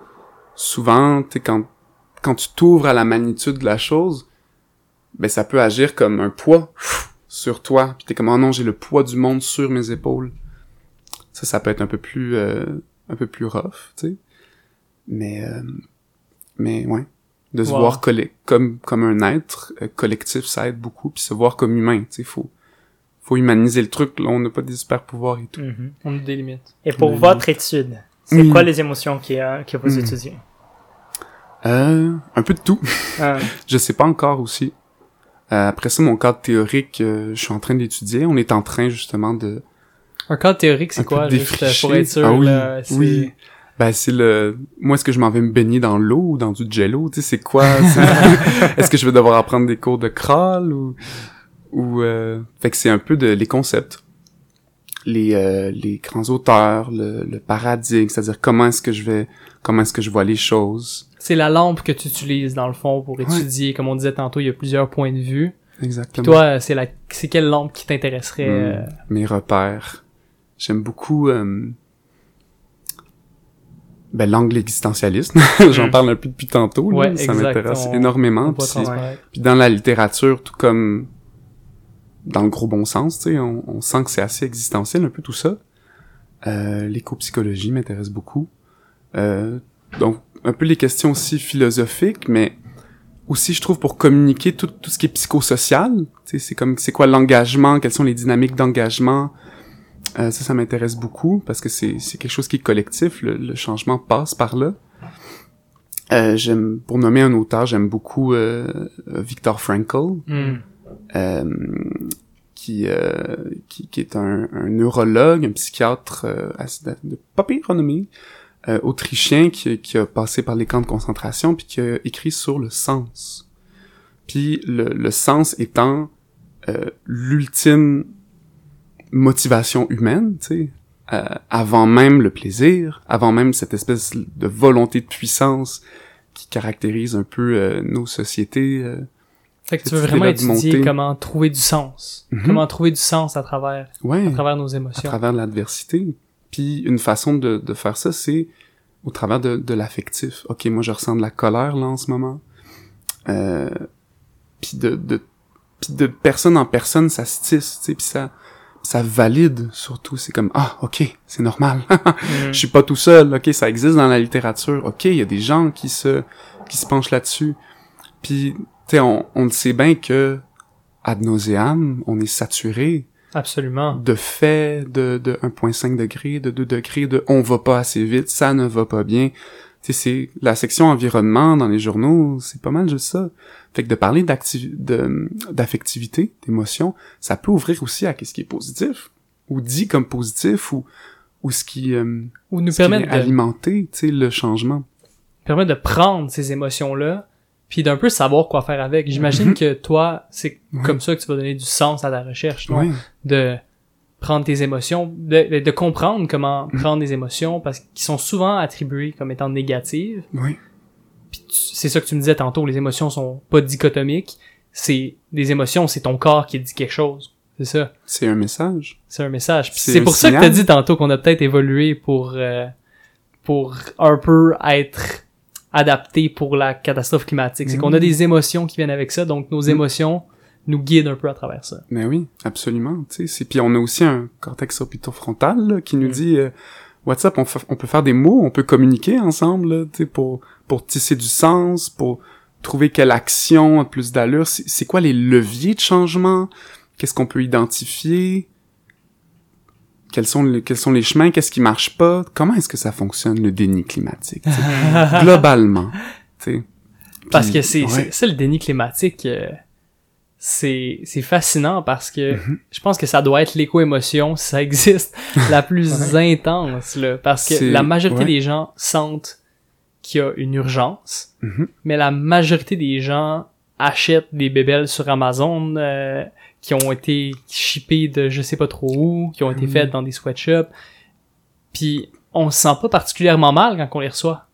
souvent, tu quand, quand tu t'ouvres à la magnitude de la chose, ben, ça peut agir comme un poids sur toi. Puis t'es comme, oh non, j'ai le poids du monde sur mes épaules. Ça, ça peut être un peu plus, euh, un peu plus rough, tu sais. Mais, euh, mais ouais. De se voir comme, comme un être euh, collectif, ça aide beaucoup. Puis se voir comme humain, tu sais, faut, faut humaniser le truc. Là, on n'a pas des super pouvoirs et tout. Mm-hmm. On a des limites. Et pour votre étude, c'est quoi les émotions qui, euh, que vous mm. étudiez? Euh, un peu de tout. *laughs* Ah. je sais pas encore aussi. Euh, après ça, mon cadre théorique, euh, je suis en train d'étudier. On est en train justement de... Un cadre théorique, c'est quoi? Juste pour être sûr, ah, oui, oui. Ben, c'est le... Moi, est-ce que je m'en vais me baigner dans l'eau ou dans du jello? Tu sais, c'est quoi? *laughs* *laughs* est-ce que je vais devoir apprendre des cours de crawl ou... ou euh... Fait que c'est un peu de... les concepts. Les, euh, les grands auteurs, le, le paradigme, c'est-à-dire comment est-ce que je vais... Comment est-ce que je vois les choses. C'est la lampe que tu utilises, dans le fond, pour étudier. Comme on disait tantôt, il y a plusieurs points de vue. Exactement. toi, c'est la... c'est quelle lampe qui t'intéresserait? Hmm. Euh? Mes repères. J'aime beaucoup... Euh ben, l'angle existentialiste. *laughs* J'en mm. parle un peu depuis tantôt. Là. ça m'intéresse énormément. Puis, dans la littérature, tout comme dans le gros bon sens, tu sais, on, sent que c'est assez existentiel un peu tout ça. Euh, L'éco-psychologie m'intéresse beaucoup. Euh, donc, un peu les questions aussi philosophiques, mais aussi, je trouve, pour communiquer tout, tout ce qui est psychosocial. Tu sais, c'est comme, c'est quoi l'engagement, quelles sont les dynamiques d'engagement, euh, ça, ça m'intéresse beaucoup parce que c'est, c'est quelque chose qui est collectif. Le, changement passe par là. Euh, j'aime, pour nommer un auteur, j'aime beaucoup euh, Viktor Frankl, euh, qui, euh, qui, qui est un, un, neurologue, un psychiatre de pas pire renommé, autrichien qui, qui a passé par les camps de concentration puis qui a écrit sur le sens. Puis le, le sens étant l'ultime motivation humaine, tu sais, euh, avant même le plaisir, avant même cette espèce de volonté de puissance qui caractérise un peu euh, nos sociétés. Euh, fait que tu veux vraiment étudier comment trouver du sens, mhm. comment trouver du sens à travers, à travers nos émotions, à travers l'adversité. Puis une façon de, de faire ça, c'est au travers de, de l'affectif. Ok, moi je ressens de la colère là en ce moment. Euh, puis de, de puis de personne en personne, ça se tisse, tu sais, puis ça ça valide surtout. C'est comme ah ok c'est normal. *laughs* Mm. Je suis pas tout seul. Ok ça existe dans la littérature. Ok il y a des gens qui se qui se penchent là-dessus. Puis tu sais on, on sait bien que ad nauseam on est saturé. Absolument. De faits de de 1.5 degrés, de 2 degrés, de on va pas assez vite, ça ne va pas bien. Tu sais c'est la section environnement dans les journaux, c'est pas mal juste ça. Fait que de parler d'affectivité, d'émotion, ça peut ouvrir aussi à ce qui est positif, ou dit comme positif, ou, ou ce qui, euh, ou nous permet d'alimenter, tu sais, le changement. Permet de prendre ces émotions-là, puis d'un peu savoir quoi faire avec. J'imagine mm-hmm. que toi, c'est comme ça que tu vas donner du sens à ta recherche, non? De prendre tes émotions, de, de comprendre comment mm-hmm. prendre des émotions, parce qu'ils sont souvent attribuées comme étant négatives. Oui c'est ça que tu me disais tantôt, les émotions sont pas dichotomiques. C'est des émotions, c'est ton corps qui dit quelque chose. C'est ça. C'est un message. C'est un message. C'est pour ça que t'as dit tantôt qu'on a peut-être évolué pour euh, pour un peu être adapté pour la catastrophe climatique. C'est qu'on a des émotions qui viennent avec ça, donc nos mm. émotions nous guident un peu à travers ça. Mais oui, absolument. Tu sais, puis on a aussi un cortex orbitofrontal qui nous mm. dit euh, WhatsApp, on, on, peut faire des mots, on peut communiquer ensemble, tu sais, pour pour tisser du sens, pour trouver quelle action a plus d'allure. C'est quoi les leviers de changement? Qu'est-ce qu'on peut identifier? Quels sont, les, quels sont les chemins? Qu'est-ce qui marche pas? Comment est-ce que ça fonctionne, le déni climatique? *laughs* Globalement. tu sais. Parce que c'est ouais. c'est- ça le déni climatique. euh, c'est c'est fascinant parce que Mhm. je pense que ça doit être l'éco-émotion, si ça existe, *laughs* la plus intense là, parce que la majorité ouais. des gens sentent qu'il y a une urgence, Mhm. mais la majorité des gens achètent des bébelles sur Amazon euh, qui ont été shippées de je sais pas trop où, qui ont été Mhm. faites dans des sweatshops, puis on se sent pas particulièrement mal quand on les reçoit.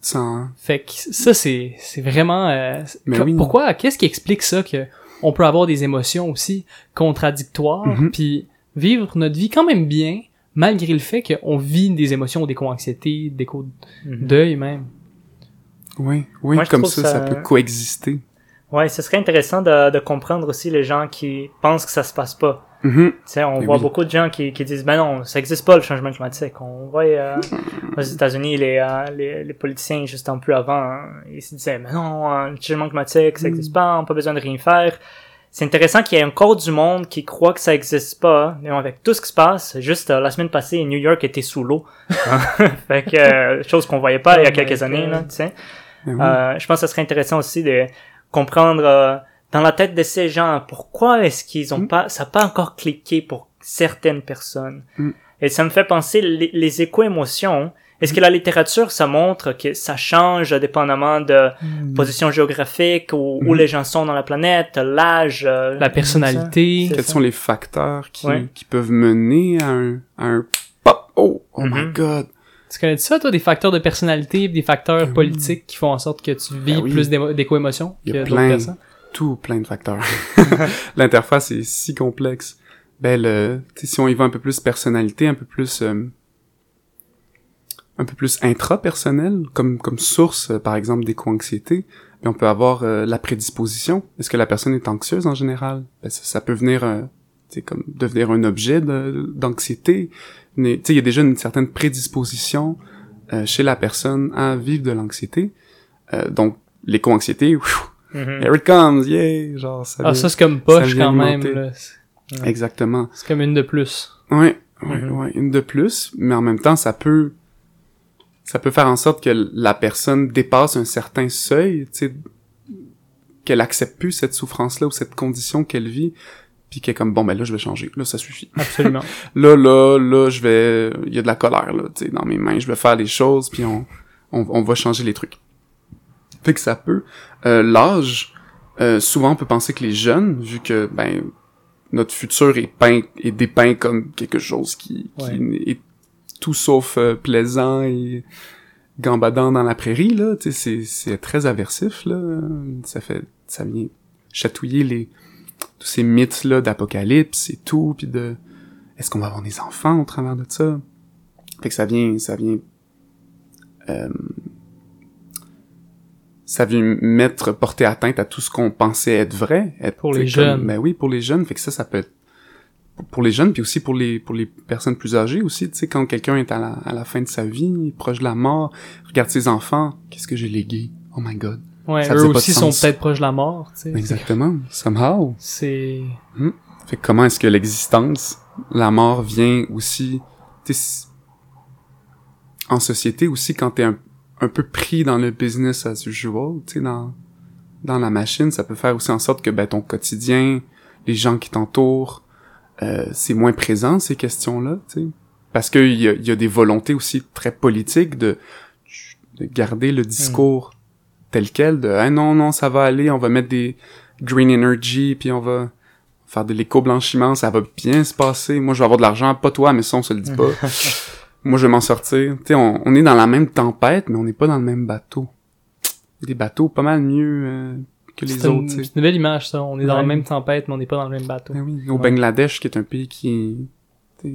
Sans- Fait que ça, c'est, c'est vraiment... euh, Mais que- oui. Pourquoi? Qu'est-ce qui explique ça que on peut avoir des émotions aussi contradictoires, Mhm. puis vivre notre vie quand même bien, malgré le fait qu'on vit des émotions d'éco-anxiété, Mhm. d'éco-deuil même. Oui, oui, Moi, comme ça, ça- ça peut coexister. Ouais, ce serait intéressant de, de comprendre aussi les gens qui pensent que ça se passe pas. Tu sais, on voit oui. beaucoup de gens qui, qui disent ben non, ça existe pas le changement climatique. On voit euh, aux États-Unis les, euh, les les politiciens juste un peu avant, hein, ils se disaient ben non, euh, le changement climatique ça existe pas, on n'a pas besoin de rien faire. C'est intéressant qu'il y ait encore du monde qui croit que ça existe pas, mais avec tout ce qui se passe, juste euh, la semaine passée, New York était sous l'eau. *laughs* fait que euh, chose qu'on voyait pas il y a Oh quelques années là, tu sais. Euh, je pense que ce serait intéressant aussi de comprendre euh, dans la tête de ces gens pourquoi est-ce qu'ils ont Mm. pas ça pas encore cliqué pour certaines personnes. Mm. Et ça me fait penser les, les éco-émotions. Est-ce que la littérature ça montre que ça change dépendamment de position géographique ou où Mm. les gens sont dans la planète, l'âge, euh, La personnalité. Quels ça. sont les facteurs qui, Ouais. qui peuvent mener à un, à un pop? Oh, oh my Mhm. god. Tu connais ça, toi, des facteurs de personnalité, des facteurs Oui. politiques qui font en sorte que tu vis Ben oui. plus d'éco-émotions que d'autres personnes? Tout plein de facteurs. *laughs* *laughs* L'interface est si complexe. Ben, le, si on y va un peu plus personnalité, un peu plus, euh, un peu plus intrapersonnel, comme, comme source, euh, par exemple, d'éco-anxiété, ben, on peut avoir euh, la prédisposition. Est-ce que la personne est anxieuse en général? Ben, ça, ça peut venir, euh, comme devenir un objet d'anxiété. Mais, tu sais, il y a déjà une certaine prédisposition euh, chez la personne à vivre de l'anxiété. Euh, donc, l'éco-anxiété, pfiou, Mhm. Here it comes, yeah! Genre, ça Ah, vient- ça, c'est comme poche quand même, là. C'est- Exactement. C'est comme une de plus. Ouais, ouais, Mhm. ouais, une de plus, mais en même temps, ça peut, ça peut faire en sorte que la personne dépasse un certain seuil, tu sais, qu'elle accepte plus cette souffrance-là ou cette condition qu'elle vit, puis qu'elle est comme, bon, ben là, je vais changer, là, ça suffit. Absolument. *laughs* Là, là, là, je vais, il y a de la colère, là, tu sais, dans mes mains, je vais faire les choses, puis on, on, on va changer les trucs. Fait que ça peut. Euh, L'âge, euh, souvent on peut penser que les jeunes, vu que ben notre futur est peint est dépeint comme quelque chose qui, qui Ouais. est tout sauf euh, plaisant et gambadant dans la prairie là, tu sais, c'est c'est très aversif là, ça fait ça vient chatouiller les tous ces mythes là d'apocalypse et tout, puis de est-ce qu'on va avoir des enfants au travers de ça? Fait que ça vient ça vient euh, ça vient mettre, porter atteinte à tout ce qu'on pensait être vrai. Être, Pour les comme- jeunes. Ben oui, pour les jeunes. Fait que ça, ça peut être pour les jeunes, puis aussi pour les pour les personnes plus âgées aussi. Tu sais, quand quelqu'un est à la, à la fin de sa vie, proche de la mort, regarde ses enfants, qu'est-ce que j'ai légué? Oh my god. Ouais, Ça eux aussi sont peut-être proches de la mort, tu sais. Exactement. Somehow. C'est... Fait que comment est-ce que l'existence, la mort vient aussi, sais, en société aussi quand t'es un, un peu pris dans le business as usual, tu sais, dans, dans la machine, ça peut faire aussi en sorte que, ben, ton quotidien, les gens qui t'entourent, euh, c'est moins présent, ces questions-là, tu sais. Parce qu'il y a, y a des volontés aussi très politiques de, de garder le discours tel quel, de, ah non, non, ça va aller, on va mettre des green energy, puis on va, faire de l'éco-blanchiment, ça va bien se passer. Moi, je vais avoir de l'argent, pas toi, mais ça, on se le dit pas. *laughs* Moi, je vais m'en sortir. Tu sais, on, on est dans la même tempête, mais on n'est pas dans le même bateau. Des bateaux pas mal mieux euh, que les autres, tu sais. c'est une belle image, ça. On est dans la même tempête, mais on n'est pas dans le même bateau. Ben oui, au Ouais. Bangladesh, qui est un pays qui, sais,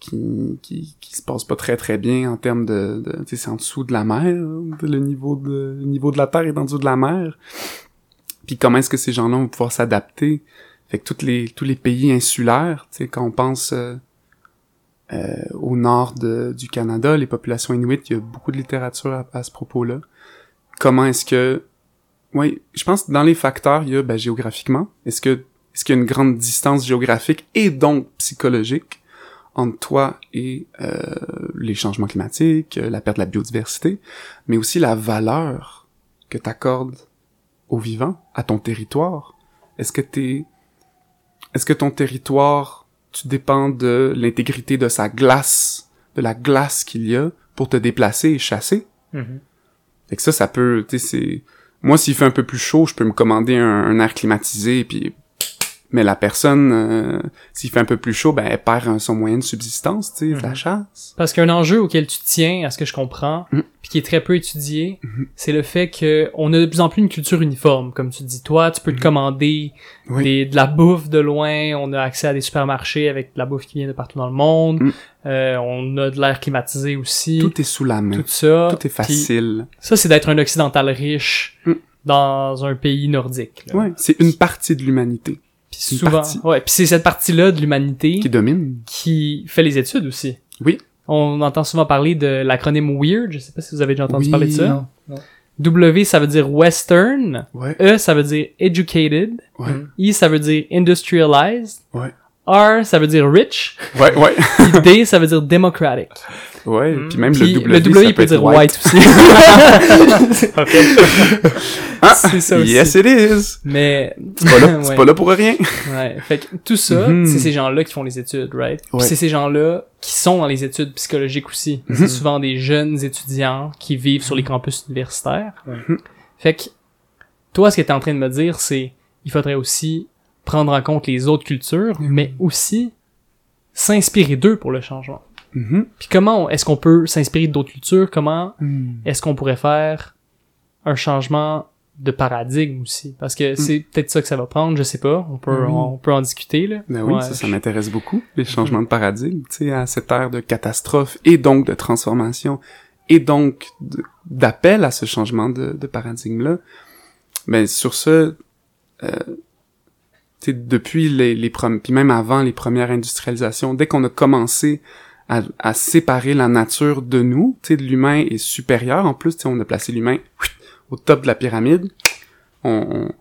qui, qui, qui se passe pas très très bien en termes de, de tu sais, c'est en dessous de la mer, hein, le niveau de, le niveau de la terre est en dessous de la mer. Puis comment est-ce que ces gens-là vont pouvoir s'adapter? Fait que les, tous les pays insulaires, tu sais, quand on pense euh, euh, au nord de, du Canada, les populations inuites, il y a beaucoup de littérature à, à ce propos-là. comment est-ce que oui, je pense que dans les facteurs, il y a ben, géographiquement. Est-ce que est-ce qu'il y a une grande distance géographique et donc psychologique? Entre toi et euh, les changements climatiques, euh, la perte de la biodiversité, mais aussi la valeur que tu accordes au vivant, à ton territoire. Est-ce que t'es est-ce que ton territoire, tu dépends de l'intégrité de sa glace, de la glace qu'il y a pour te déplacer et chasser? Mhm. Fait que ça, ça peut, tu sais, c'est... Moi, s'il fait un peu plus chaud, je peux me commander un, un air climatisé, puis mais la personne, euh, s'il fait un peu plus chaud, ben elle perd son moyen de subsistance, tu sais, de la Mhm. chasse. Parce qu'un enjeu auquel tu tiens, à ce que je comprends, Mm. puis qui est très peu étudié, Mhm. c'est le fait que on a de plus en plus une culture uniforme. Comme tu dis, toi, tu peux te commander Mhm. Oui. des, de la bouffe de loin, on a accès à des supermarchés avec de la bouffe qui vient de partout dans le monde, euh, on a de l'air climatisé aussi, Tout est sous la main. tout ça. Tout est facile. ça, c'est d'être un occidental riche dans un pays nordique. là. Ouais, c'est une partie de l'humanité Puis souvent, partie. ouais, puis c'est cette partie-là de l'humanité qui domine. qui fait les études aussi. Oui. On entend souvent parler de l'acronyme WEIRD, je sais pas si vous avez déjà entendu Oui, parler de ça. Non, non. W, ça veut dire Western. Ouais, E, ça veut dire Educated. ouais, I, ça veut dire Industrialized. ouais. R, ça veut dire Rich. Ouais, ouais. D, *laughs* ça veut dire Democratic. Ouais, Mm. puis même Puis le W, le W, ça il peut être dire white. White, aussi. *laughs* Ah, c'est ça aussi. Yes, it is! Mais, C'est pas là, *laughs* c'est Ouais. pas là pour rien. ouais. Fait que tout ça, Mhm. c'est ces gens-là qui font les études, right? Ouais. c'est ces gens-là qui sont dans les études psychologiques aussi. Mhm. C'est souvent des jeunes étudiants qui vivent sur les campus universitaires. Fait que, toi, ce que t'es en train de me dire, c'est, il faudrait aussi prendre en compte les autres cultures, mais aussi s'inspirer d'eux pour le changement. Mhm. Puis comment est-ce qu'on peut s'inspirer d'autres cultures? Comment Mm. est-ce qu'on pourrait faire un changement de paradigme aussi? Parce que c'est peut-être ça que ça va prendre, je sais pas. On peut, Mm. Oui. on peut en discuter, là. Ben oui, Ouais, ça, ça je- m'intéresse beaucoup, les changements de paradigme, tu sais, à cette ère de catastrophe et donc de transformation et donc d'appel à ce changement de, de paradigme-là. Ben, sur ce, euh, tu sais, depuis les, les puis même avant les premières industrialisations, dès qu'on a commencé à, à séparer la nature de nous, tu sais, de l'humain est supérieur, en plus, tu sais, on a placé l'humain au top de la pyramide, on, on,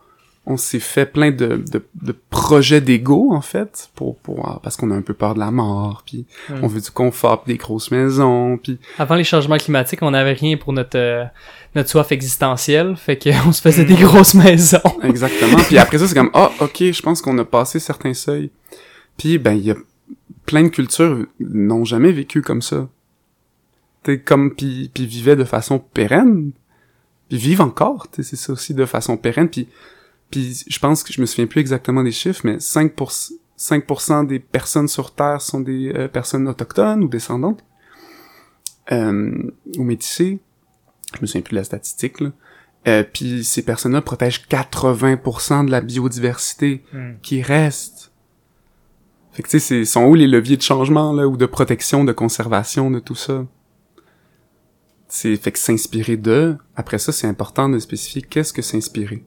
on s'est fait plein de, de, de projets d'ego en fait pour pour ah, parce qu'on a un peu peur de la mort puis Mm. on veut du confort pis des grosses maisons puis Avant les changements climatiques, on n'avait rien pour notre, euh, notre soif existentielle. Fait qu'on se faisait des Mm. grosses maisons. exactement puis après ça c'est comme ah ok je pense qu'on a passé certains seuils puis ben il y a plein de cultures n'ont jamais vécu comme ça. T'es comme puis puis vivaient de façon pérenne. Puis vivent encore c'est ça aussi de façon pérenne. Puis puis je pense que je me souviens plus exactement des chiffres mais 5% 5% des personnes sur Terre sont des euh, personnes autochtones ou descendantes. Euh, ou métissées. Je me souviens plus de la statistique là. Euh, puis ces personnes-là protègent 80% de la biodiversité Mm. qui reste. Fait que tu sais, c'est sont où les leviers de changement là ou de protection, de conservation de tout ça? C'est fait que s'inspirer de. Après ça, c'est important de spécifier qu'est-ce que s'inspirer.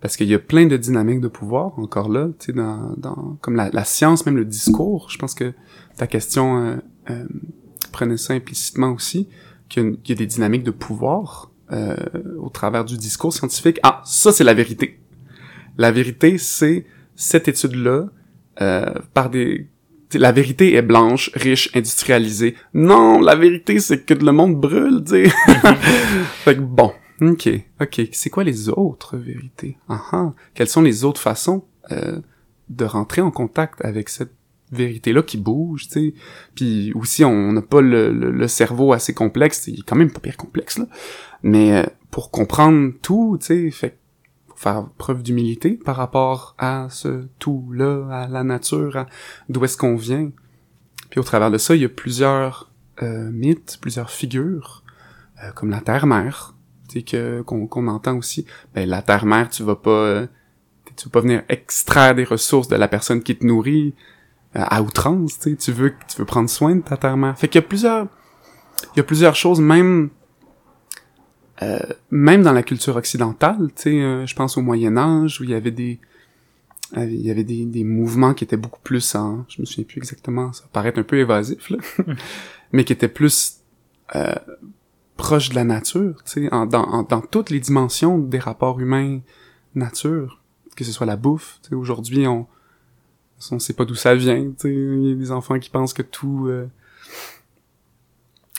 Parce qu'il y a plein de dynamiques de pouvoir encore là, tu sais, dans, dans comme la, la science, même le discours. Je pense que ta question euh, euh, prenait ça implicitement aussi, qu'il y, y a des dynamiques de pouvoir euh, au travers du discours scientifique. Ah, ça c'est la vérité. La vérité, c'est cette étude-là, par des... La vérité est blanche, riche, industrialisée. Non, la vérité, c'est que le monde brûle, tu *laughs* fait que bon, ok, ok. C'est quoi les autres vérités? Ah ah. Quelles sont les autres façons euh, de rentrer en contact avec cette vérité-là qui bouge, tu sais? Puis aussi, on n'a pas le, le, le cerveau assez complexe. Il est quand même pas pire complexe, là. Mais euh, pour comprendre tout, tu sais, fait faire preuve d'humilité par rapport à ce tout-là, à la nature, à d'où est-ce qu'on vient. Puis au travers de ça, il y a plusieurs euh, mythes, plusieurs figures, euh, comme la terre-mère, que, qu'on, entend aussi. Ben, la terre-mère, tu vas pas... euh, tu vas pas venir extraire des ressources de la personne qui te nourrit euh, à outrance. Tu veux, tu veux prendre soin de ta terre-mère. Fait qu'il y a plusieurs... Il y a plusieurs choses, même euh, même dans la culture occidentale, tu sais, euh, je pense au Moyen Âge où il y avait des euh, il y avait des, des mouvements qui étaient beaucoup plus en, je me souviens plus exactement, ça paraît un peu évasif là, *laughs* *laughs* mais qui étaient plus euh, proche de la nature, tu sais, en- dans, en- dans toutes les dimensions des rapports humains-nature, que ce soit la bouffe, tu sais, aujourd'hui, on, on sait pas d'où ça vient, tu sais, il y a des enfants qui pensent que tout, euh,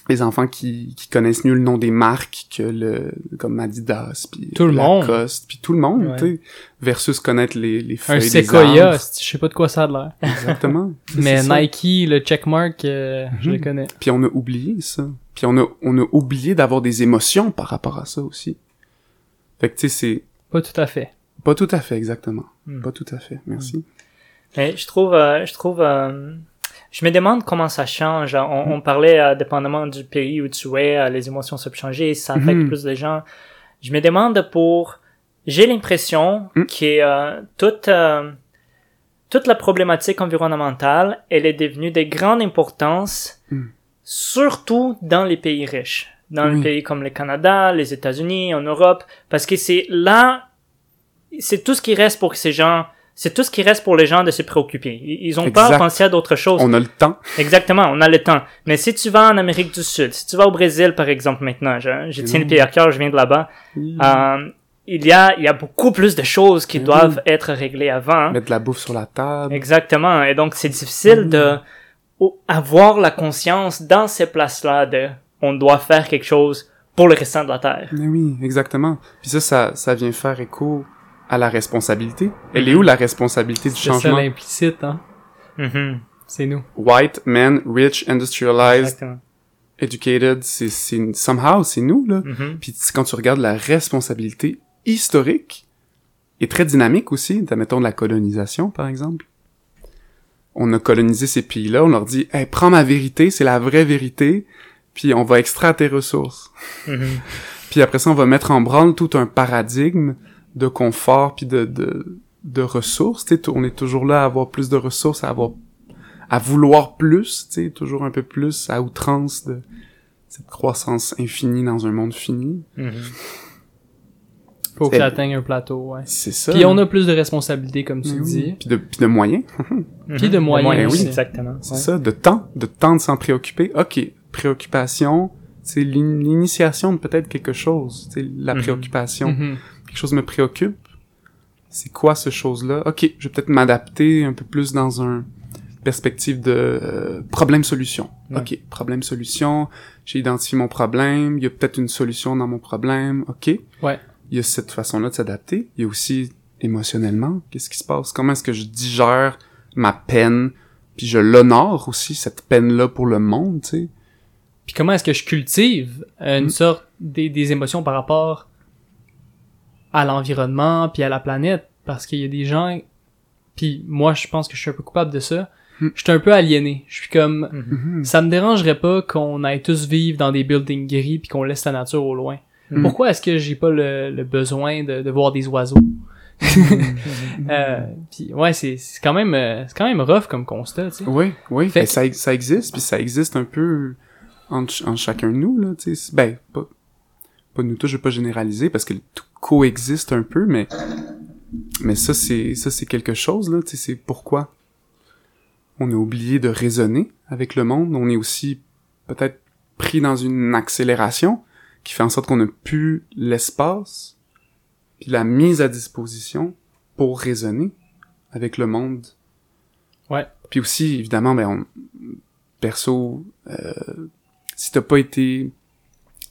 les enfants qui, qui connaissent mieux le nom des marques que le, comme Adidas, puis Tout le monde. Lacoste, puis tout le monde, Ouais. tu sais, versus connaître les, les feuilles Un séquoia, je sais pas de quoi ça a l'air. Exactement. *laughs* Mais ça. Nike, le checkmark, euh, je le Mhm. connais. Puis on a oublié ça. Puis on a, on a oublié d'avoir des émotions par rapport à ça aussi. Fait que tu sais, c'est Pas tout à fait. pas tout à fait exactement. Hmm. Pas tout à fait. Merci. Mais je trouve, euh, je trouve, euh, je me demande comment ça change. On, on parlait, euh, dépendamment du pays où tu es, euh, les émotions peuvent changer, ça affecte Mhm. plus les gens. Je me demande pour, j'ai l'impression Mm. que euh, toute, euh, toute la problématique environnementale, elle est devenue de grande importance, Mm. surtout dans les pays riches, dans les pays comme le Canada, les États-Unis, en Europe, parce que c'est là, c'est tout ce qui reste pour que ces gens, c'est tout ce qui reste pour les gens de se préoccuper. Ils ont pas Exact. pensé à d'autres choses. On a le temps. Exactement, on a le temps. Mais si tu vas en Amérique du Sud, si tu vas au Brésil par exemple maintenant, je, je tiens le Mm. pied à cœur, je viens de là-bas, euh, il y a, il y a beaucoup plus de choses qui Mm. doivent être réglées avant. Mettre de la bouffe sur la table. Exactement. Et donc, c'est difficile Mm. de avoir la conscience dans ces places-là de on doit faire quelque chose pour le restant de la Terre. Mais oui, exactement. Puis ça, ça, ça vient faire écho à la responsabilité? Elle est où la responsabilité du C'est changement? l'implicite, hein? Mhm. C'est nous. White, men, rich, industrialized, Exactement. educated, c'est, c'est, somehow, c'est nous, là. Mhm. Puis quand tu regardes la responsabilité historique et très dynamique aussi, t'as, mettons de la colonisation par exemple. On a colonisé ces pays-là, on leur dit hey, prends ma vérité, c'est la vraie vérité, puis on va extraire tes ressources. Mhm. *laughs* Puis après ça, on va mettre en branle tout un paradigme de confort puis de de, de ressources. Tu sais, on est toujours là à avoir plus de ressources, à avoir à vouloir plus, tu sais, toujours un peu plus à outrance de cette croissance infinie dans un monde fini. Mhm. Faut que C'est- ça atteigne un plateau, ouais. C'est ça. Puis on a plus de responsabilités, comme tu oui. dis. Puis de, puis de moyens, *laughs* Puis de Mhm. moyens oui. Exactement. c'est Ouais. ça, de temps, de temps de s'en préoccuper. Ok, préoccupation, c'est l'in- l'initiation de peut-être quelque chose. C'est la Mhm. préoccupation. Quelque chose me préoccupe. C'est quoi ce chose-là? Ok, je vais peut-être m'adapter un peu plus dans un perspective de euh, problème-solution. Ouais. Ok, problème-solution. J'ai identifié mon problème. Il y a peut-être une solution dans mon problème. Ok. Ouais. Il y a cette façon-là de s'adapter. Il y a aussi émotionnellement, qu'est-ce qui se passe? Comment est-ce que je digère ma peine? Puis je l'honore aussi cette peine-là pour le monde, tu sais. Puis comment est-ce que je cultive euh, une Mm. sorte des, des émotions par rapport à l'environnement puis à la planète parce qu'il y a des gens puis moi je pense que je suis un peu coupable de ça. Mm. Je suis un peu aliéné. Je suis comme Mhm. ça me dérangerait pas qu'on aille tous vivre dans des buildings gris puis qu'on laisse la nature au loin. Mm. Pourquoi est-ce que j'ai pas le, le besoin de, de voir des oiseaux? *laughs* Euh, puis ouais, c'est c'est quand même euh, c'est quand même rough comme constat, tu sais. Oui, oui. Fait ça, ça existe, puis ça existe un peu en, ch- en chacun de nous, là, tu sais. Ben, pas, pas nous tous, je vais pas généraliser, parce que tout coexiste un peu, mais, mais ça, c'est, ça, c'est quelque chose, là, c'est pourquoi on a oublié de raisonner avec le monde. On est aussi peut-être pris dans une accélération qui fait en sorte qu'on n'a plus l'espace puis la mise à disposition pour raisonner avec le monde. Ouais. Puis aussi, évidemment, ben, on, perso, euh, si t'as pas été,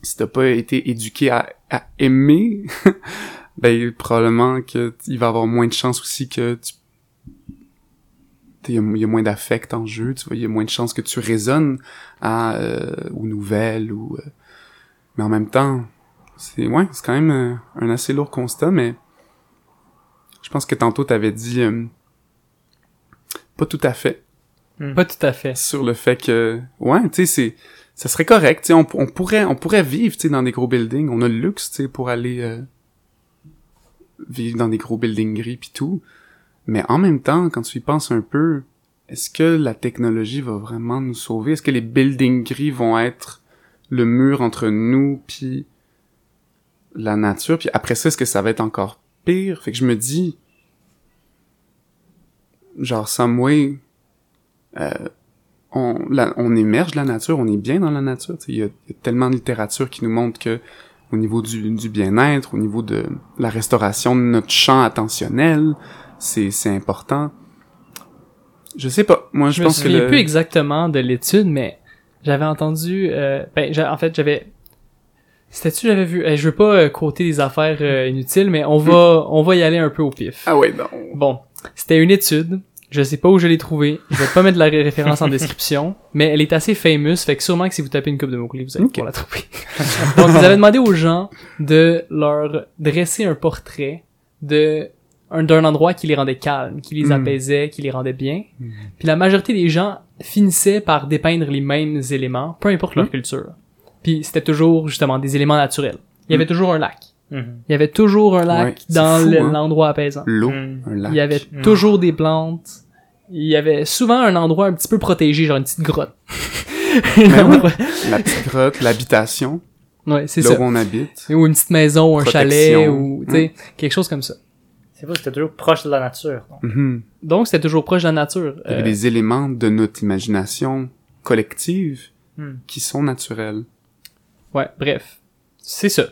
si t'as pas été éduqué à, à aimer, *laughs* ben, probablement que il va y avoir moins de chances aussi que tu il y, a- y a moins d'affect en jeu, tu vois, il y a moins de chances que tu raisonnes à, euh, aux nouvelles ou euh, mais en même temps, c'est ouais, c'est quand même euh, un assez lourd constat mais je pense que tantôt t'avais dit euh, pas tout à fait Pas tout à fait. sur le fait que ouais, tu sais c'est ça serait correct, on, on pourrait on pourrait vivre dans des gros buildings, on a le luxe pour aller euh, vivre dans des gros buildings gris puis tout. Mais en même temps, quand tu y penses un peu, est-ce que la technologie va vraiment nous sauver? Est-ce que les buildings gris vont être le mur entre nous puis la nature? Puis après ça, est-ce que ça va être encore pire? Fait que je me dis genre some way euh, on, la- on émerge de la nature, on est bien dans la nature. Il y, a, il y a tellement de littérature qui nous montre que au niveau du, du bien-être, au niveau de la restauration de notre champ attentionnel, c'est important. Je sais pas. Moi, je, Je me pense que souviens le... plus exactement de l'étude, mais j'avais entendu, euh, ben, en fait, j'avais, c'était-tu, j'avais vu, eh, je veux pas euh, quoter des affaires euh, inutiles, mais on va, on va y aller un peu au pif. Ah ouais, non. Bon, c'était une étude. Je sais pas où je l'ai trouvée. Je vais pas mettre la ré- référence en description, mais elle est assez famous, fait que sûrement que si vous tapez une coupe de mots-clés, vous allez Ok. pouvoir la trouver. *laughs* Donc, ils avaient demandé aux gens de leur dresser un portrait de un- d'un endroit qui les rendait calmes, qui les Mm. apaisait, qui les rendait bien. Mm. Puis la majorité des gens finissaient par dépeindre les mêmes éléments, peu importe leur Mm. culture. Puis c'était toujours justement des éléments naturels. Il y avait toujours un lac. Mhm. Il y avait toujours un lac Ouais, dans le- hein. l'endroit apaisant. L'eau, Mm. un lac. Il y avait Mm. toujours des plantes. Il y avait souvent un endroit un petit peu protégé, genre une petite grotte. *laughs* La petite grotte, l'habitation, Ouais, c'est là ça. où on habite. Ou une petite maison, ou un chalet, ou tu sais, quelque chose comme ça. C'est vrai, c'était toujours proche de la nature. donc. Mhm. Donc c'était toujours proche de la nature. Il y avait Euh, des éléments de notre imagination collective Hmm. qui sont naturels. Ouais, bref. C'est ça.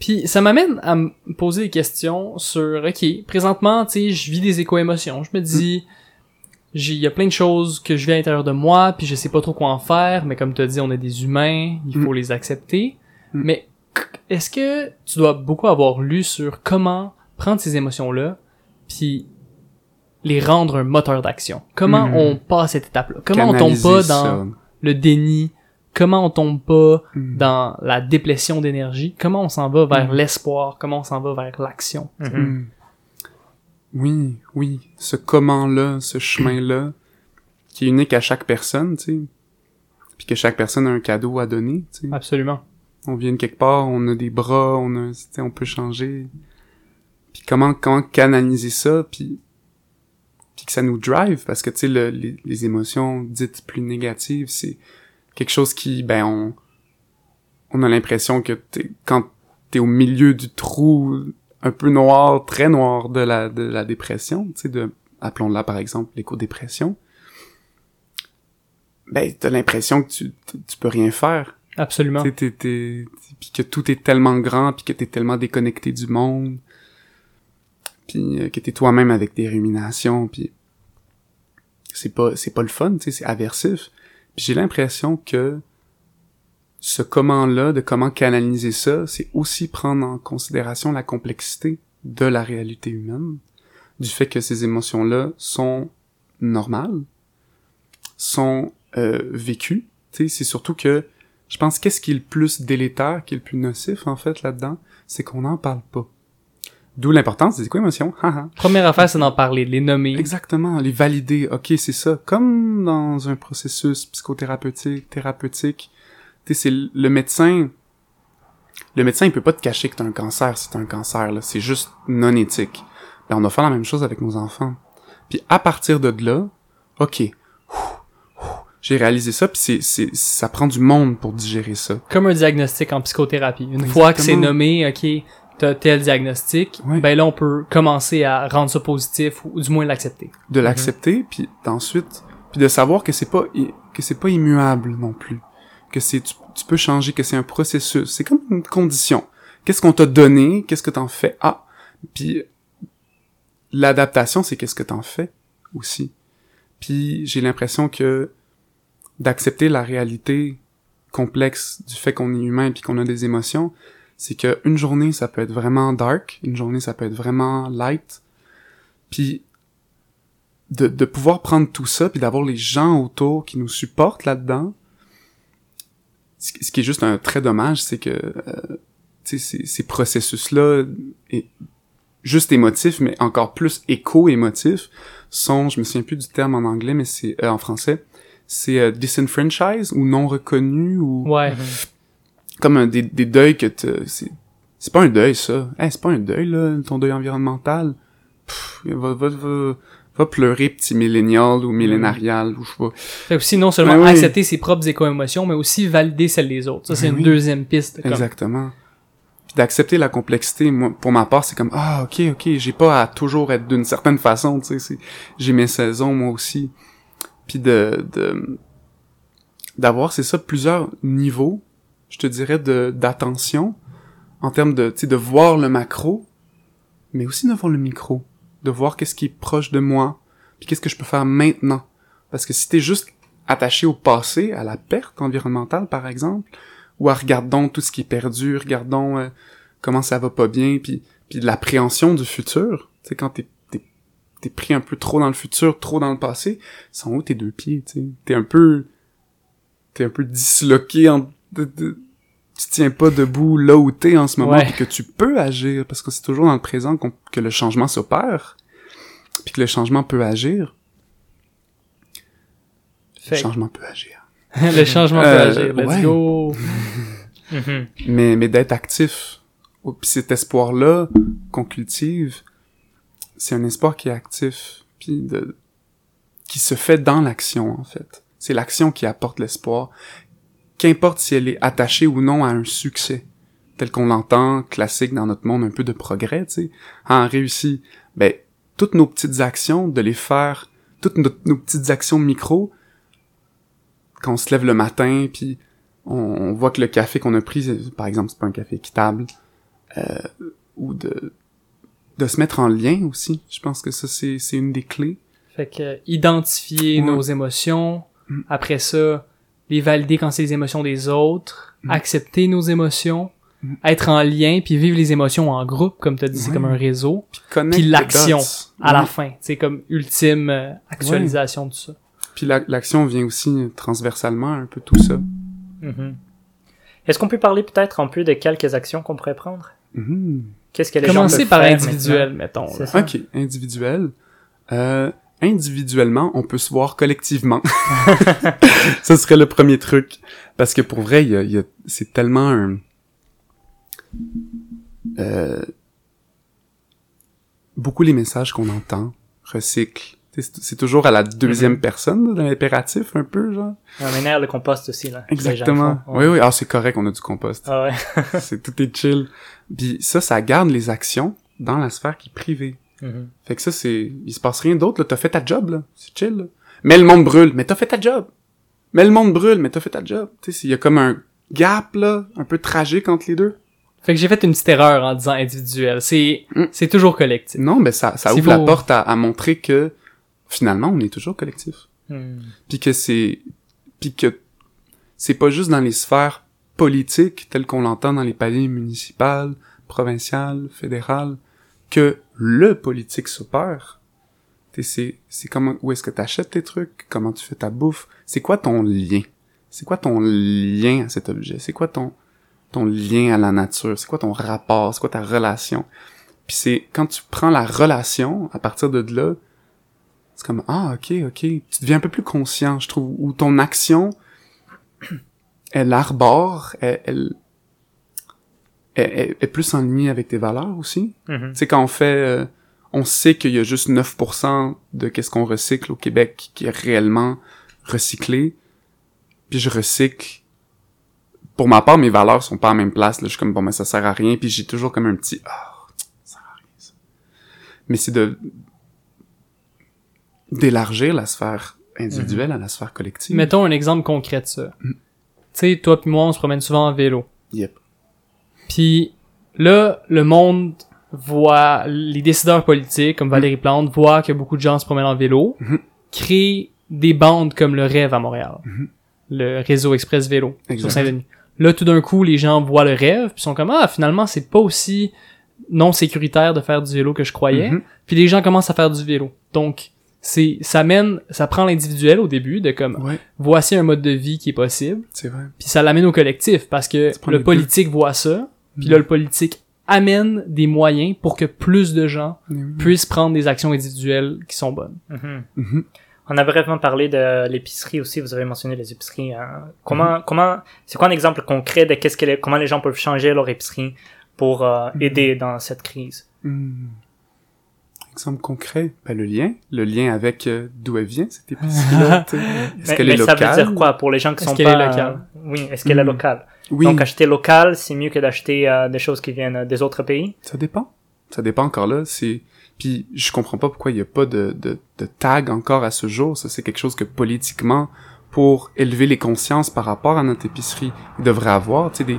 Puis ça m'amène à me poser des questions sur, ok, présentement, tu sais, je vis des éco-émotions. Je me dis, j'ai- il y a plein de choses que je vis à l'intérieur de moi, puis je sais pas trop quoi en faire, mais comme tu as dit, on est des humains, il faut les accepter. Mm. Mais est-ce que tu dois beaucoup avoir lu sur comment prendre ces émotions-là, puis les rendre un moteur d'action? Comment Mm. on passe cette étape-là? Comment on tombe pas dans ça. le déni? Comment on tombe pas Mhm. dans la déplétion d'énergie, comment on s'en va vers Mm. l'espoir, comment on s'en va vers l'action? Mhm. Mm. Oui, oui. Ce comment-là, ce chemin-là, qui est unique à chaque personne, tu sais. Puis que chaque personne a un cadeau à donner, tu sais. Absolument. On vient de quelque part, on a des bras, on a, tu sais, on peut changer. Puis comment, comment canaliser ça, puis, puis que ça nous drive, parce que, tu sais, le- les, les émotions dites plus négatives, c'est quelque chose qui, ben, on, on a l'impression que t'es, quand t'es au milieu du trou un peu noir, très noir de la, de la dépression, tu sais, de, appelons-la par exemple l'éco-dépression, ben, t'as l'impression que tu, tu peux rien faire. Absolument. Sais, t'es- t'es- puis que tout est tellement grand, puis que t'es tellement déconnecté du monde, puis euh, que t'es toi-même avec des ruminations, puis c'est pas c'est pas le fun, tu sais, c'est aversif. J'ai l'impression que ce comment-là, de comment canaliser ça, c'est aussi prendre en considération la complexité de la réalité humaine, du fait que ces émotions-là sont normales, sont euh, vécues. C'est surtout que je pense qu'est-ce qui est le plus délétère, qui est le plus nocif en fait là-dedans, c'est qu'on n'en parle pas. D'où l'importance des éco-émotions. *laughs* haha. Première affaire, c'est d'en parler, de les nommer. Exactement, les valider. Ok, c'est ça. Comme dans un processus psychothérapeutique, thérapeutique. Tu sais, c'est le médecin. Le médecin, il peut pas te cacher que t'as un cancer si t'as un cancer, là. C'est juste non éthique. Ben, on doit faire la même chose avec nos enfants. Puis à partir de là, ok. J'ai réalisé ça, puis c'est, c'est, ça prend du monde pour digérer ça. Comme un diagnostic en psychothérapie. Une fois que c'est nommé, ok, t'as tel diagnostic, ben là, on peut commencer à rendre ça positif, ou du moins l'accepter. de l'accepter puis d'ensuite puis de savoir que c'est pas que c'est pas immuable non plus. Que c'est tu, tu peux changer que c'est un processus. C'est comme une condition. Qu'est-ce qu'on t'a donné? Qu'est-ce que t'en fais? Ah! Puis l'adaptation c'est qu'est-ce que t'en fais aussi. Puis j'ai l'impression que d'accepter la réalité complexe du fait qu'on est humain puis qu'on a des émotions c'est que une journée ça peut être vraiment dark une journée ça peut être vraiment light puis de, de pouvoir prendre tout ça puis d'avoir les gens autour qui nous supportent là-dedans ce qui ce qui est juste un très dommage c'est que euh, tu sais ces, ces processus là et juste émotifs mais encore plus éco-émotifs sont je me souviens plus du terme en anglais mais c'est euh, en français c'est euh, disenfranchise ou non reconnu ou Ouais. Comme un, des, des deuils que te- c'est c'est pas un deuil ça hey, c'est pas un deuil là ton deuil environnemental Pff, va, va, va, va pleurer petit millénial ou millénarial ou je sais pas Fait aussi, non seulement Ben oui. accepter ses propres éco-émotions, mais aussi valider celles des autres. Ça, c'est Ben une oui. deuxième piste. Comme... exactement puis d'accepter la complexité moi pour ma part c'est comme ah ok ok j'ai pas à toujours être d'une certaine façon tu sais c'est- j'ai mes saisons moi aussi puis de de d'avoir, c'est ça, plusieurs niveaux, je te dirais, de d'attention, en termes de, de voir le macro, mais aussi de voir le micro, de voir qu'est-ce qui est proche de moi, puis qu'est-ce que je peux faire maintenant. Parce que si t'es juste attaché au passé, à la perte environnementale, par exemple, ou à regardons tout ce qui est perdu, regardons euh, comment ça va pas bien, puis puis l'appréhension du futur, tu sais, quand t'es t'es pris un peu trop dans le futur, trop dans le passé, sont où tes deux pieds, tu t'es un peu t'es un peu disloqué de- de- tu tiens pas debout là où t'es en ce moment Ouais. puis que tu peux agir parce que c'est toujours dans le présent que le changement s'opère puis que le changement peut agir le Fait changement peut agir *laughs* le changement peut Euh, agir. Let's ouais. go. *laughs* Mhm. mais mais d'être actif Oh, puis cet espoir là qu'on cultive c'est un espoir qui est actif puis de qui se fait dans l'action en fait c'est l'action qui apporte l'espoir qu'importe si elle est attachée ou non à un succès tel qu'on l'entend classique dans notre monde un peu de progrès tu sais en réussi ben toutes nos petites actions de les faire toutes nos, nos petites actions micro quand on se lève le matin puis on, on voit que le café qu'on a pris par exemple c'est pas un café équitable euh, ou de de se mettre en lien aussi je pense que ça c'est c'est une des clés Fait que identifier Ouais. nos émotions, Mm. après ça, les valider quand c'est les émotions des autres, Mm. accepter nos émotions, Mm. être en lien, puis vivre les émotions en groupe, comme tu as dit, c'est comme un réseau, Puis l'action, à la fin. C'est comme ultime euh, actualisation de ça. puis la- l'action vient aussi transversalement un peu tout ça Mhm. Est-ce qu'on peut parler peut-être un peu de quelques actions qu'on pourrait prendre? Mhm. Qu'est-ce que les gens Commencer peuvent par faire individuel, mettons. Là. Ok, individuel. Euh, individuellement, on peut se voir collectivement. *laughs* ça serait le premier truc. Parce que pour vrai, il y a, y a- c'est tellement un... Euh, beaucoup les messages qu'on entend recyclent. C'est toujours à la deuxième Mhm. personne, dans l'impératif, un peu, genre. On énerve le compost aussi, là. Exactement. font. Oui, oui. Ah, c'est correct, on a du compost. Ah ouais. *laughs* c'est tout est chill. Puis ça, ça garde les actions dans la sphère qui est privée. Mhm. Fait que ça, c'est... Il se passe rien d'autre, là. T'as fait ta job, là. C'est chill, là. Mais le monde brûle. Mais t'as fait ta job. Mais le monde brûle. Mais t'as fait ta job. Tu sais, il y a comme un gap, là, un peu tragique entre les deux. Fait que j'ai fait une petite erreur en disant individuel. C'est Mm. c'est toujours collectif. Non, mais ça, ça ouvre la porte à, à montrer que, finalement, on est toujours collectif. Mhm. Puis que c'est... Puis que c'est pas juste dans les sphères politiques, telles qu'on l'entend dans les paliers municipales, provinciales, fédérales, que le politique s'opère. T'sais, C'est, c'est comment, où est-ce que t'achètes tes trucs, comment tu fais ta bouffe, c'est quoi ton lien? C'est quoi ton lien à cet objet? C'est quoi ton, ton lien à la nature? C'est quoi ton rapport? C'est quoi ta relation? Puis c'est, quand tu prends la relation, à partir de là, c'est comme, ah, ok, ok, tu deviens un peu plus conscient, je trouve, où ton action, *clears throat* elle arbore, elle, elle, elle- elle est plus en ligne avec tes valeurs aussi. Mhm. Tu sais, quand on fait, euh, on sait qu'il y a juste 9% de qu'est-ce qu'on recycle au Québec qui est réellement recyclé. Puis je recycle. Pour ma part, mes valeurs sont pas à la même place. Là, je suis comme, bon, mais ça sert à rien. Puis j'ai toujours comme un petit, ah, ça sert à rien, ça. Mais c'est de, d'élargir la sphère individuelle à la sphère collective. Mettons un exemple concret de ça. Mm. Tu sais, toi puis moi, on se promène souvent en vélo. Yep. Puis là, le monde voit, les décideurs politiques, comme Valérie Plante, voient que beaucoup de gens se promènent en vélo, Mhm. créent des bandes comme le rêve à Montréal. Mhm. Le réseau express vélo Exact. sur Saint-Denis. Là, tout d'un coup, les gens voient le rêve, puis sont comme, ah, finalement, c'est pas aussi non sécuritaire de faire du vélo que je croyais. Mhm. Puis les gens commencent à faire du vélo. Donc, c'est, ça mène, ça prend l'individuel au début de comme, Ouais, voici un mode de vie qui est possible, c'est vrai. puis ça l'amène au collectif parce que le politique voit ça, puis là le politique amène des moyens pour que plus de gens puissent prendre des actions individuelles qui sont bonnes. Mhm. Mhm. On a brièvement parlé de l'épicerie aussi. Vous avez mentionné les épiceries. hein. Comment, Mhm. comment, c'est quoi un exemple concret de qu'est-ce que les- comment les gens peuvent changer leur épicerie pour euh, aider dans cette crise? Hmm. Exemple concret, ben, le lien, le lien avec euh, d'où elle vient cette épicerie-là. *laughs* tu sais. Est-ce Mais, qu'elle mais est ça locale? veut dire quoi pour les gens qui Est-ce sont qu'elle pas est locale? euh, oui, est-ce qu'elle est Mhm. locale? Oui, Donc acheter local, c'est mieux que d'acheter euh, des choses qui viennent des autres pays? ça dépend. Ça dépend encore là. C'est puis je comprends pas pourquoi il y a pas de, de, de tag encore à ce jour. Ça c'est quelque chose que politiquement pour élever les consciences par rapport à notre épicerie. Il devrait avoir, tu sais, des,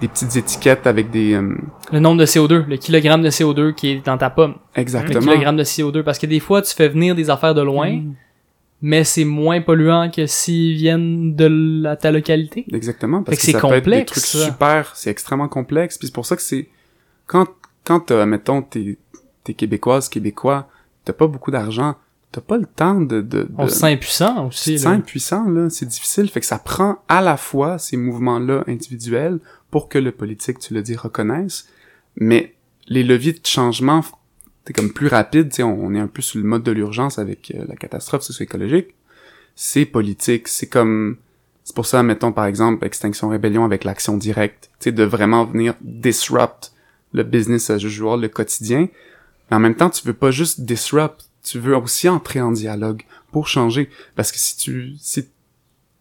des petites étiquettes avec des... euh, Le nombre de CO2, le kilogramme de CO2 qui est dans ta pomme. Le exactement. kilogramme de CO2. Parce que des fois, tu fais venir des affaires de loin, Mm. mais c'est moins polluant que s'ils viennent de la, ta localité. Exactement, parce Fait que, que c'est peut être des complexe, trucs ça. super, c'est extrêmement complexe, puis c'est pour ça que c'est quand quand t'as, mettons t'es t'es québécoise québécois, t'as pas beaucoup d'argent, t'as pas le temps de de, de On se sent impuissant aussi. là. impuissant là, c'est difficile, fait que ça prend à la fois ces mouvements-là individuels pour que le politique, tu le dis, reconnaisse, mais les leviers de changement c'est comme plus rapide, on, on est un peu sur le mode de l'urgence avec euh, la catastrophe socio-écologique. C'est politique, c'est comme c'est pour ça mettons par exemple Extinction Rébellion avec l'action directe, tu sais de vraiment venir disrupt le business as usual, le quotidien. Mais en même temps, tu veux pas juste disrupt, tu veux aussi entrer en dialogue pour changer parce que si tu si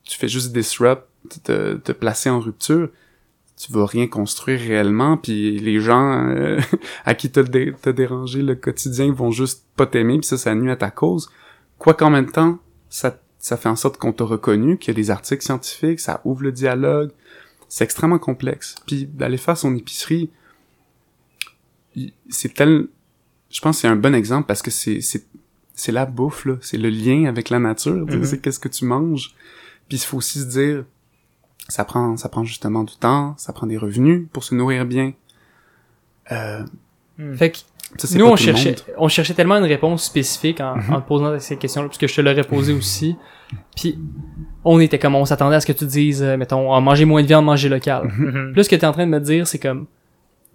tu fais juste disrupt, te, te placer en rupture, tu vas rien construire réellement, puis les gens euh, *laughs* à qui t'as dé t'as dérangé le quotidien vont juste pas t'aimer, puis ça, ça nuit à ta cause. Quoi qu'en même temps, ça, ça fait en sorte qu'on t'a reconnu, qu'il y a des articles scientifiques, ça ouvre le dialogue. C'est extrêmement complexe. Puis d'aller faire son épicerie, c'est tel... Je pense que c'est un bon exemple parce que c'est c'est c'est la bouffe, là. C'est le lien avec la nature. Mhm. C'est qu'est-ce que tu manges. Puis il faut aussi se dire, ça prend, ça prend justement du temps, ça prend des revenus pour se nourrir bien. Euh, Fait que ça, nous, pas on tout le cherchait, monde. on cherchait tellement une réponse spécifique en, Mhm. en te posant ces questions-là, puisque je te l'aurais posé aussi. Puis, on était comme, on s'attendait à ce que tu dises, euh, mettons, ah, manger moins de viande, manger local. Mhm. Puis là, ce que t'es en train de me dire, c'est comme,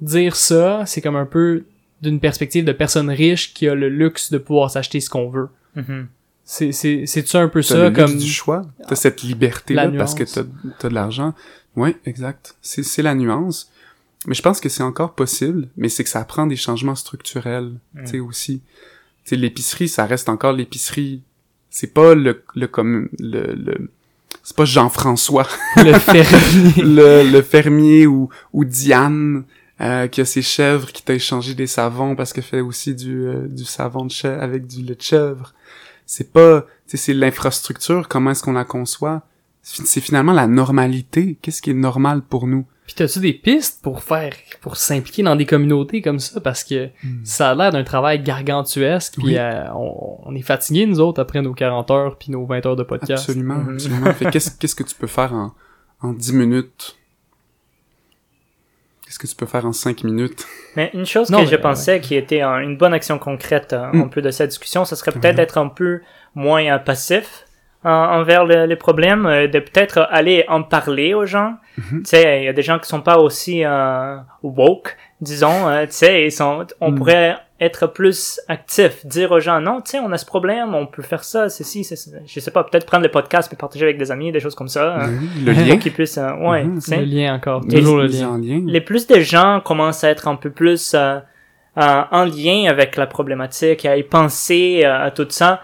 dire ça, c'est comme un peu d'une perspective de personne riche qui a le luxe de pouvoir s'acheter ce qu'on veut. Mhm. C'est, c'est, c'est-tu un peu ça, le comme, du choix, t'as cette liberté-là parce que t'as as de l'argent. Oui, exact. C'est c'est la nuance. Mais je pense que c'est encore possible, mais c'est que ça prend des changements structurels, Mm. tu sais, aussi. Tu sais, l'épicerie, ça reste encore l'épicerie. C'est pas le, le comme, le, le, c'est pas Jean-François, le *laughs* fermier? le, le fermier ou, ou Diane, euh, qui a ses chèvres, qui t'a échangé des savons parce qu'elle fait aussi du, euh, du savon de chèvre avec du lait de chèvre. C'est pas, tu sais, c'est l'infrastructure, comment est-ce qu'on la conçoit. C'est finalement la normalité. Qu'est-ce qui est normal pour nous? Puis t'as-tu des pistes pour faire, pour s'impliquer dans des communautés comme ça? Parce que ça a l'air d'un travail gargantuesque, puis Oui. euh, on, on est fatigués, nous autres, après nos 40 heures puis nos 20 heures de podcast. Absolument, Mhm. absolument. Fait qu'est-ce, qu'est-ce que tu peux faire en, en 10 minutes? Qu'est-ce que tu peux faire en 5 minutes? Mais une chose Non, que mais, je pensais qui était un- une bonne action concrète euh, Mm. un peu de cette discussion, ce serait peut-être être un peu moins euh, passif euh, envers le- les problèmes, euh, de peut-être aller en parler aux gens. Mhm. Tu sais, il y a des gens qui sont pas aussi euh, woke, disons. euh, tu sais, ils sont, on Mm. pourrait être plus actif, dire aux gens non, tu sais, on a ce problème, on peut faire ça, ceci, ceci. Je sais pas, peut-être prendre le podcast puis partager avec des amis, des choses comme ça. hein, Oui, le lien. puissent, euh, ouais, Mhm. Le lien encore, toujours le lien. en lien. les plus de gens commencent à être un peu plus euh, euh, en lien avec la problématique, à y penser euh, à tout ça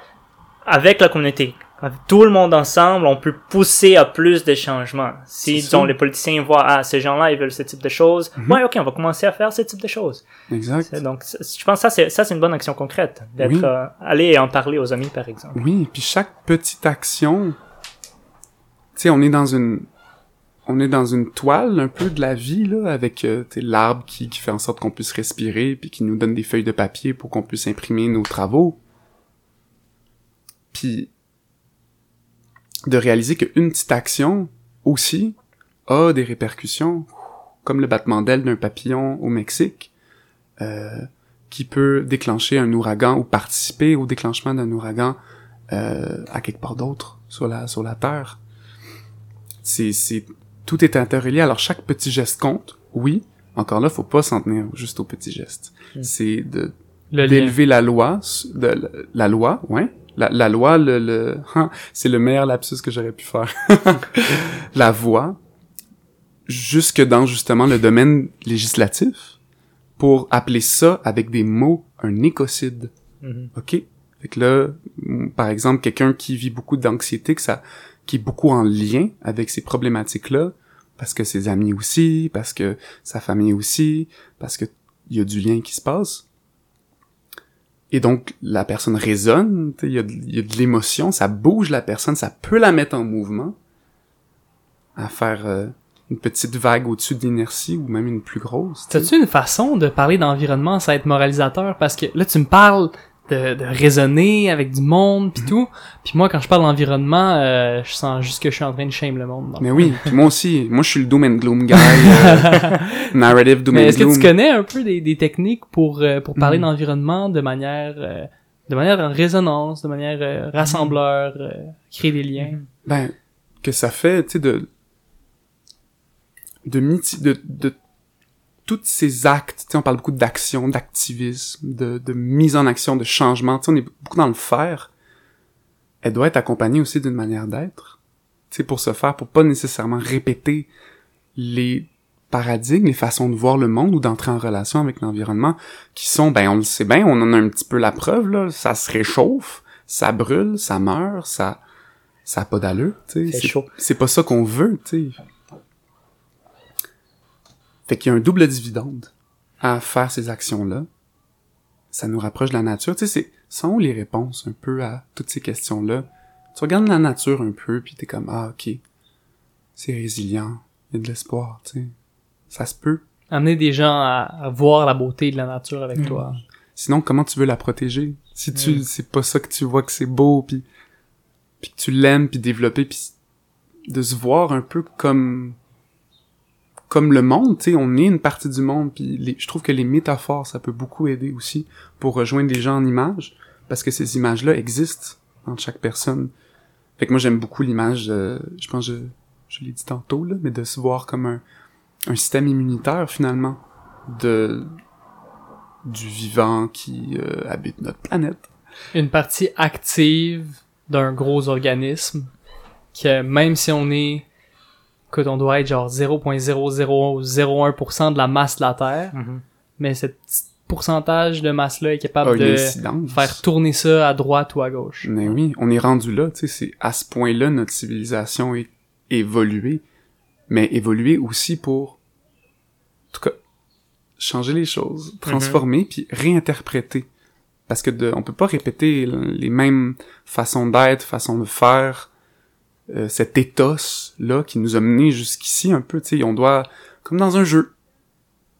avec la communauté. Avec tout le monde ensemble, on peut pousser à plus de changements. Si, disons, les politiciens voient, ah, ces gens-là, ils veulent ce type de choses, Mhm. ouais, ok, on va commencer à faire ce type de choses. Exact. Donc, je pense que ça, c'est, ça, c'est une bonne action concrète, d'être, Oui. euh, aller en parler aux amis, par exemple. Oui, puis chaque petite action, tu sais, on est dans une, on est dans une toile un peu de la vie là, avec euh, tu sais, l'arbre qui, qui fait en sorte qu'on puisse respirer, puis qui nous donne des feuilles de papier pour qu'on puisse imprimer nos travaux. Puis de réaliser qu'une petite action aussi a des répercussions, comme le battement d'aile d'un papillon au Mexique. Euh, qui peut déclencher un ouragan ou participer au déclenchement d'un ouragan euh, à quelque part d'autre sur la sur la terre. C'est c'est tout est interrelié. Alors chaque petit geste compte. Oui. Encore là, faut pas s'en tenir juste aux petits gestes. Mm. C'est de d'élever la loi, de la loi, ouais. La, la loi, le, le hein, c'est le meilleur lapsus que j'aurais pu faire. *laughs* la voix, jusque dans justement le domaine législatif, pour appeler ça avec des mots un écocide. Mhm. OK? Fait que là, mm, par exemple, quelqu'un qui vit beaucoup d'anxiété, que ça, qui est beaucoup en lien avec ces problématiques-là, parce que ses amis aussi, parce que sa famille aussi, parce que il y a du lien qui se passe. Et donc, la personne résonne, il y a, de- l'émotion, ça bouge la personne, ça peut la mettre en mouvement, à faire euh, une petite vague au-dessus de l'inertie ou même une plus grosse. T'as-tu une façon de parler d'environnement sans être moralisateur? Parce que là, tu me parles de, de raisonner avec du monde Mhm. pis tout. Puis moi, quand je parle d'environnement, euh, je sens juste que je suis en train de shame le monde. Mais oui, *laughs* puis moi aussi, moi je suis le doom and gloom guy, euh, *laughs* narrative doom Mais and est-ce que gloom. tu connais un peu des, des techniques pour, euh, pour parler Mhm. d'environnement de manière euh, de manière en résonance, de manière euh, rassembleur, créer des liens? Ben, que ça fait, tu sais, de, de, de, de tous ces actes, tu sais, on parle beaucoup d'action, d'activisme, de, de mise en action, de changement, tu sais, on est beaucoup dans le faire. Elle doit être accompagnée aussi d'une manière d'être, tu sais, pour se faire, pour pas nécessairement répéter les paradigmes, les façons de voir le monde ou d'entrer en relation avec l'environnement, qui sont, ben, on le sait bien, on en a un petit peu la preuve, là, ça se réchauffe, ça brûle, ça meurt, ça, ça a pas d'allure, tu sais. C'est C'est- chaud. C'est pas ça qu'on veut, tu sais. Fait qu'il y a un double dividende à faire ces actions-là. Ça nous rapproche de la nature. Tu sais, c'est, sont les réponses un peu à toutes ces questions-là? Tu regardes la nature un peu, puis t'es comme, ah, ok. C'est résilient. Il y a de l'espoir, tu sais. Ça se peut. Amener des gens à, à voir la beauté de la nature avec Mhm. toi. Sinon, comment tu veux la protéger? Si tu, Mm. c'est pas ça que tu vois que c'est beau, puis, puis que tu l'aimes, puis développer, puis de se voir un peu comme, comme le monde, tu sais, on est une partie du monde, puis les- je trouve que les métaphores, ça peut beaucoup aider aussi pour rejoindre les gens en images, parce que ces images-là existent dans chaque personne. Fait que moi, j'aime beaucoup l'image, euh, je pense je, je l'ai dit tantôt, là, mais de se voir comme un, un système immunitaire, finalement, de, du vivant qui euh, habite notre planète. Une partie active d'un gros organisme que même si on est écoute, on doit être genre 0.0001% de la masse de la Terre, Mhm. mais ce petit pourcentage de masse-là est capable a de faire tourner ça à droite ou à gauche. Mais oui, on est rendu là, tu sais, c'est à ce point-là notre civilisation est évoluée, mais évoluée aussi pour, en tout cas, changer les choses, transformer puis réinterpréter, parce que de, on peut pas répéter les mêmes façons d'être, façons de faire, euh, cet ethos là qui nous a menés jusqu'ici un peu, tu sais, on doit, comme dans un jeu,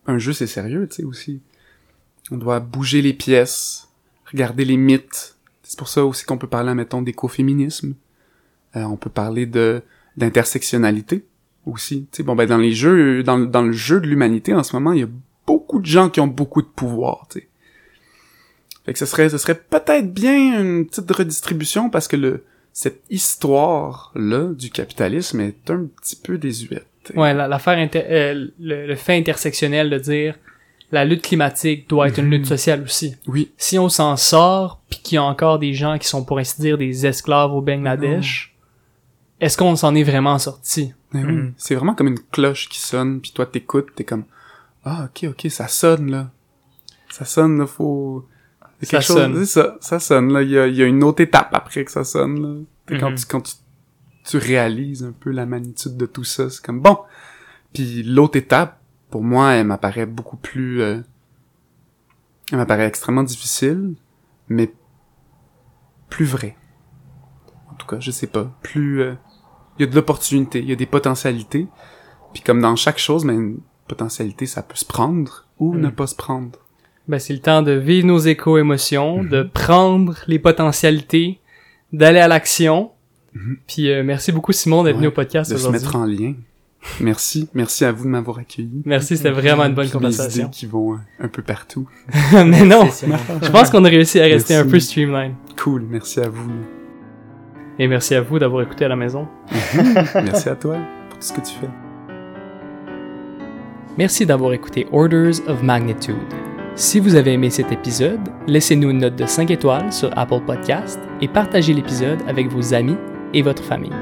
un jeu c'est sérieux, tu sais aussi, on doit bouger les pièces, regarder les mythes, c'est pour ça aussi qu'on peut parler, mettons, d'écoféminisme. Euh, on peut parler de d'intersectionnalité aussi. Tu sais, bon ben dans les jeux, dans, le- dans le jeu de l'humanité en ce moment, il y a beaucoup de gens qui ont beaucoup de pouvoir. Tu sais. Fait que ce serait, ce serait peut-être bien une petite redistribution parce que le cette histoire là du capitalisme est un petit peu désuète. Ouais, la- l'affaire inter- euh, le, le fait intersectionnel de dire la lutte climatique doit être une lutte sociale aussi. Oui, Si on s'en sort, puis qu'il y a encore des gens qui sont pour ainsi dire des esclaves au Bangladesh, est-ce qu'on s'en est vraiment sorti? mais oui. Mhm. c'est vraiment comme une cloche qui sonne puis toi t'écoutes, t'es comme ah ok ok ça sonne là, ça sonne là faut Ça chose- sonne. c'est ça, ça sonne là. Il y a, il y a une autre étape après que ça sonne là. T'sais, Quand Mhm. tu quand tu, tu réalises un peu la magnitude de tout ça, c'est comme bon. Puis l'autre étape, pour moi, elle m'apparaît beaucoup plus, euh, elle m'apparaît extrêmement difficile, mais plus vrai. En tout cas, je sais pas, plus, euh, il y a de l'opportunité, il y a des potentialités. Puis comme dans chaque chose, mais une potentialité, ça peut se prendre ou Mhm. ne pas se prendre. Ben, c'est le temps de vivre nos éco-émotions, Mhm. de prendre les potentialités, d'aller à l'action. Mhm. Puis euh, merci beaucoup Simon d'être Ouais, venu au podcast de se aujourd'hui. mettre en lien. Merci, merci à vous de m'avoir accueilli. Merci, c'était vraiment une bonne Puis des conversation. idées qui vont euh, un peu partout. *laughs* Mais non, je pense qu'on a réussi à rester Merci. un peu streamline. Cool, merci à vous. Et merci à vous d'avoir écouté à la maison. *laughs* merci à toi pour tout ce que tu fais. Merci d'avoir écouté Orders of Magnitude. Si vous avez aimé cet épisode, laissez-nous une note de 5 étoiles sur Apple Podcast et partagez l'épisode avec vos amis et votre famille.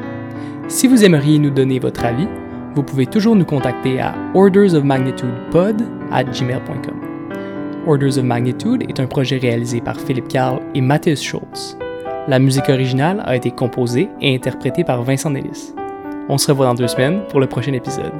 Si vous aimeriez nous donner votre avis, vous pouvez toujours nous contacter à ordersofmagnitudepod at gmail.com. Orders of Magnitude est un projet réalisé par Philippe Carl et Matthias Schultz. La musique originale a été composée et interprétée par Vincent Nellis. On se revoit dans deux semaines pour le prochain épisode.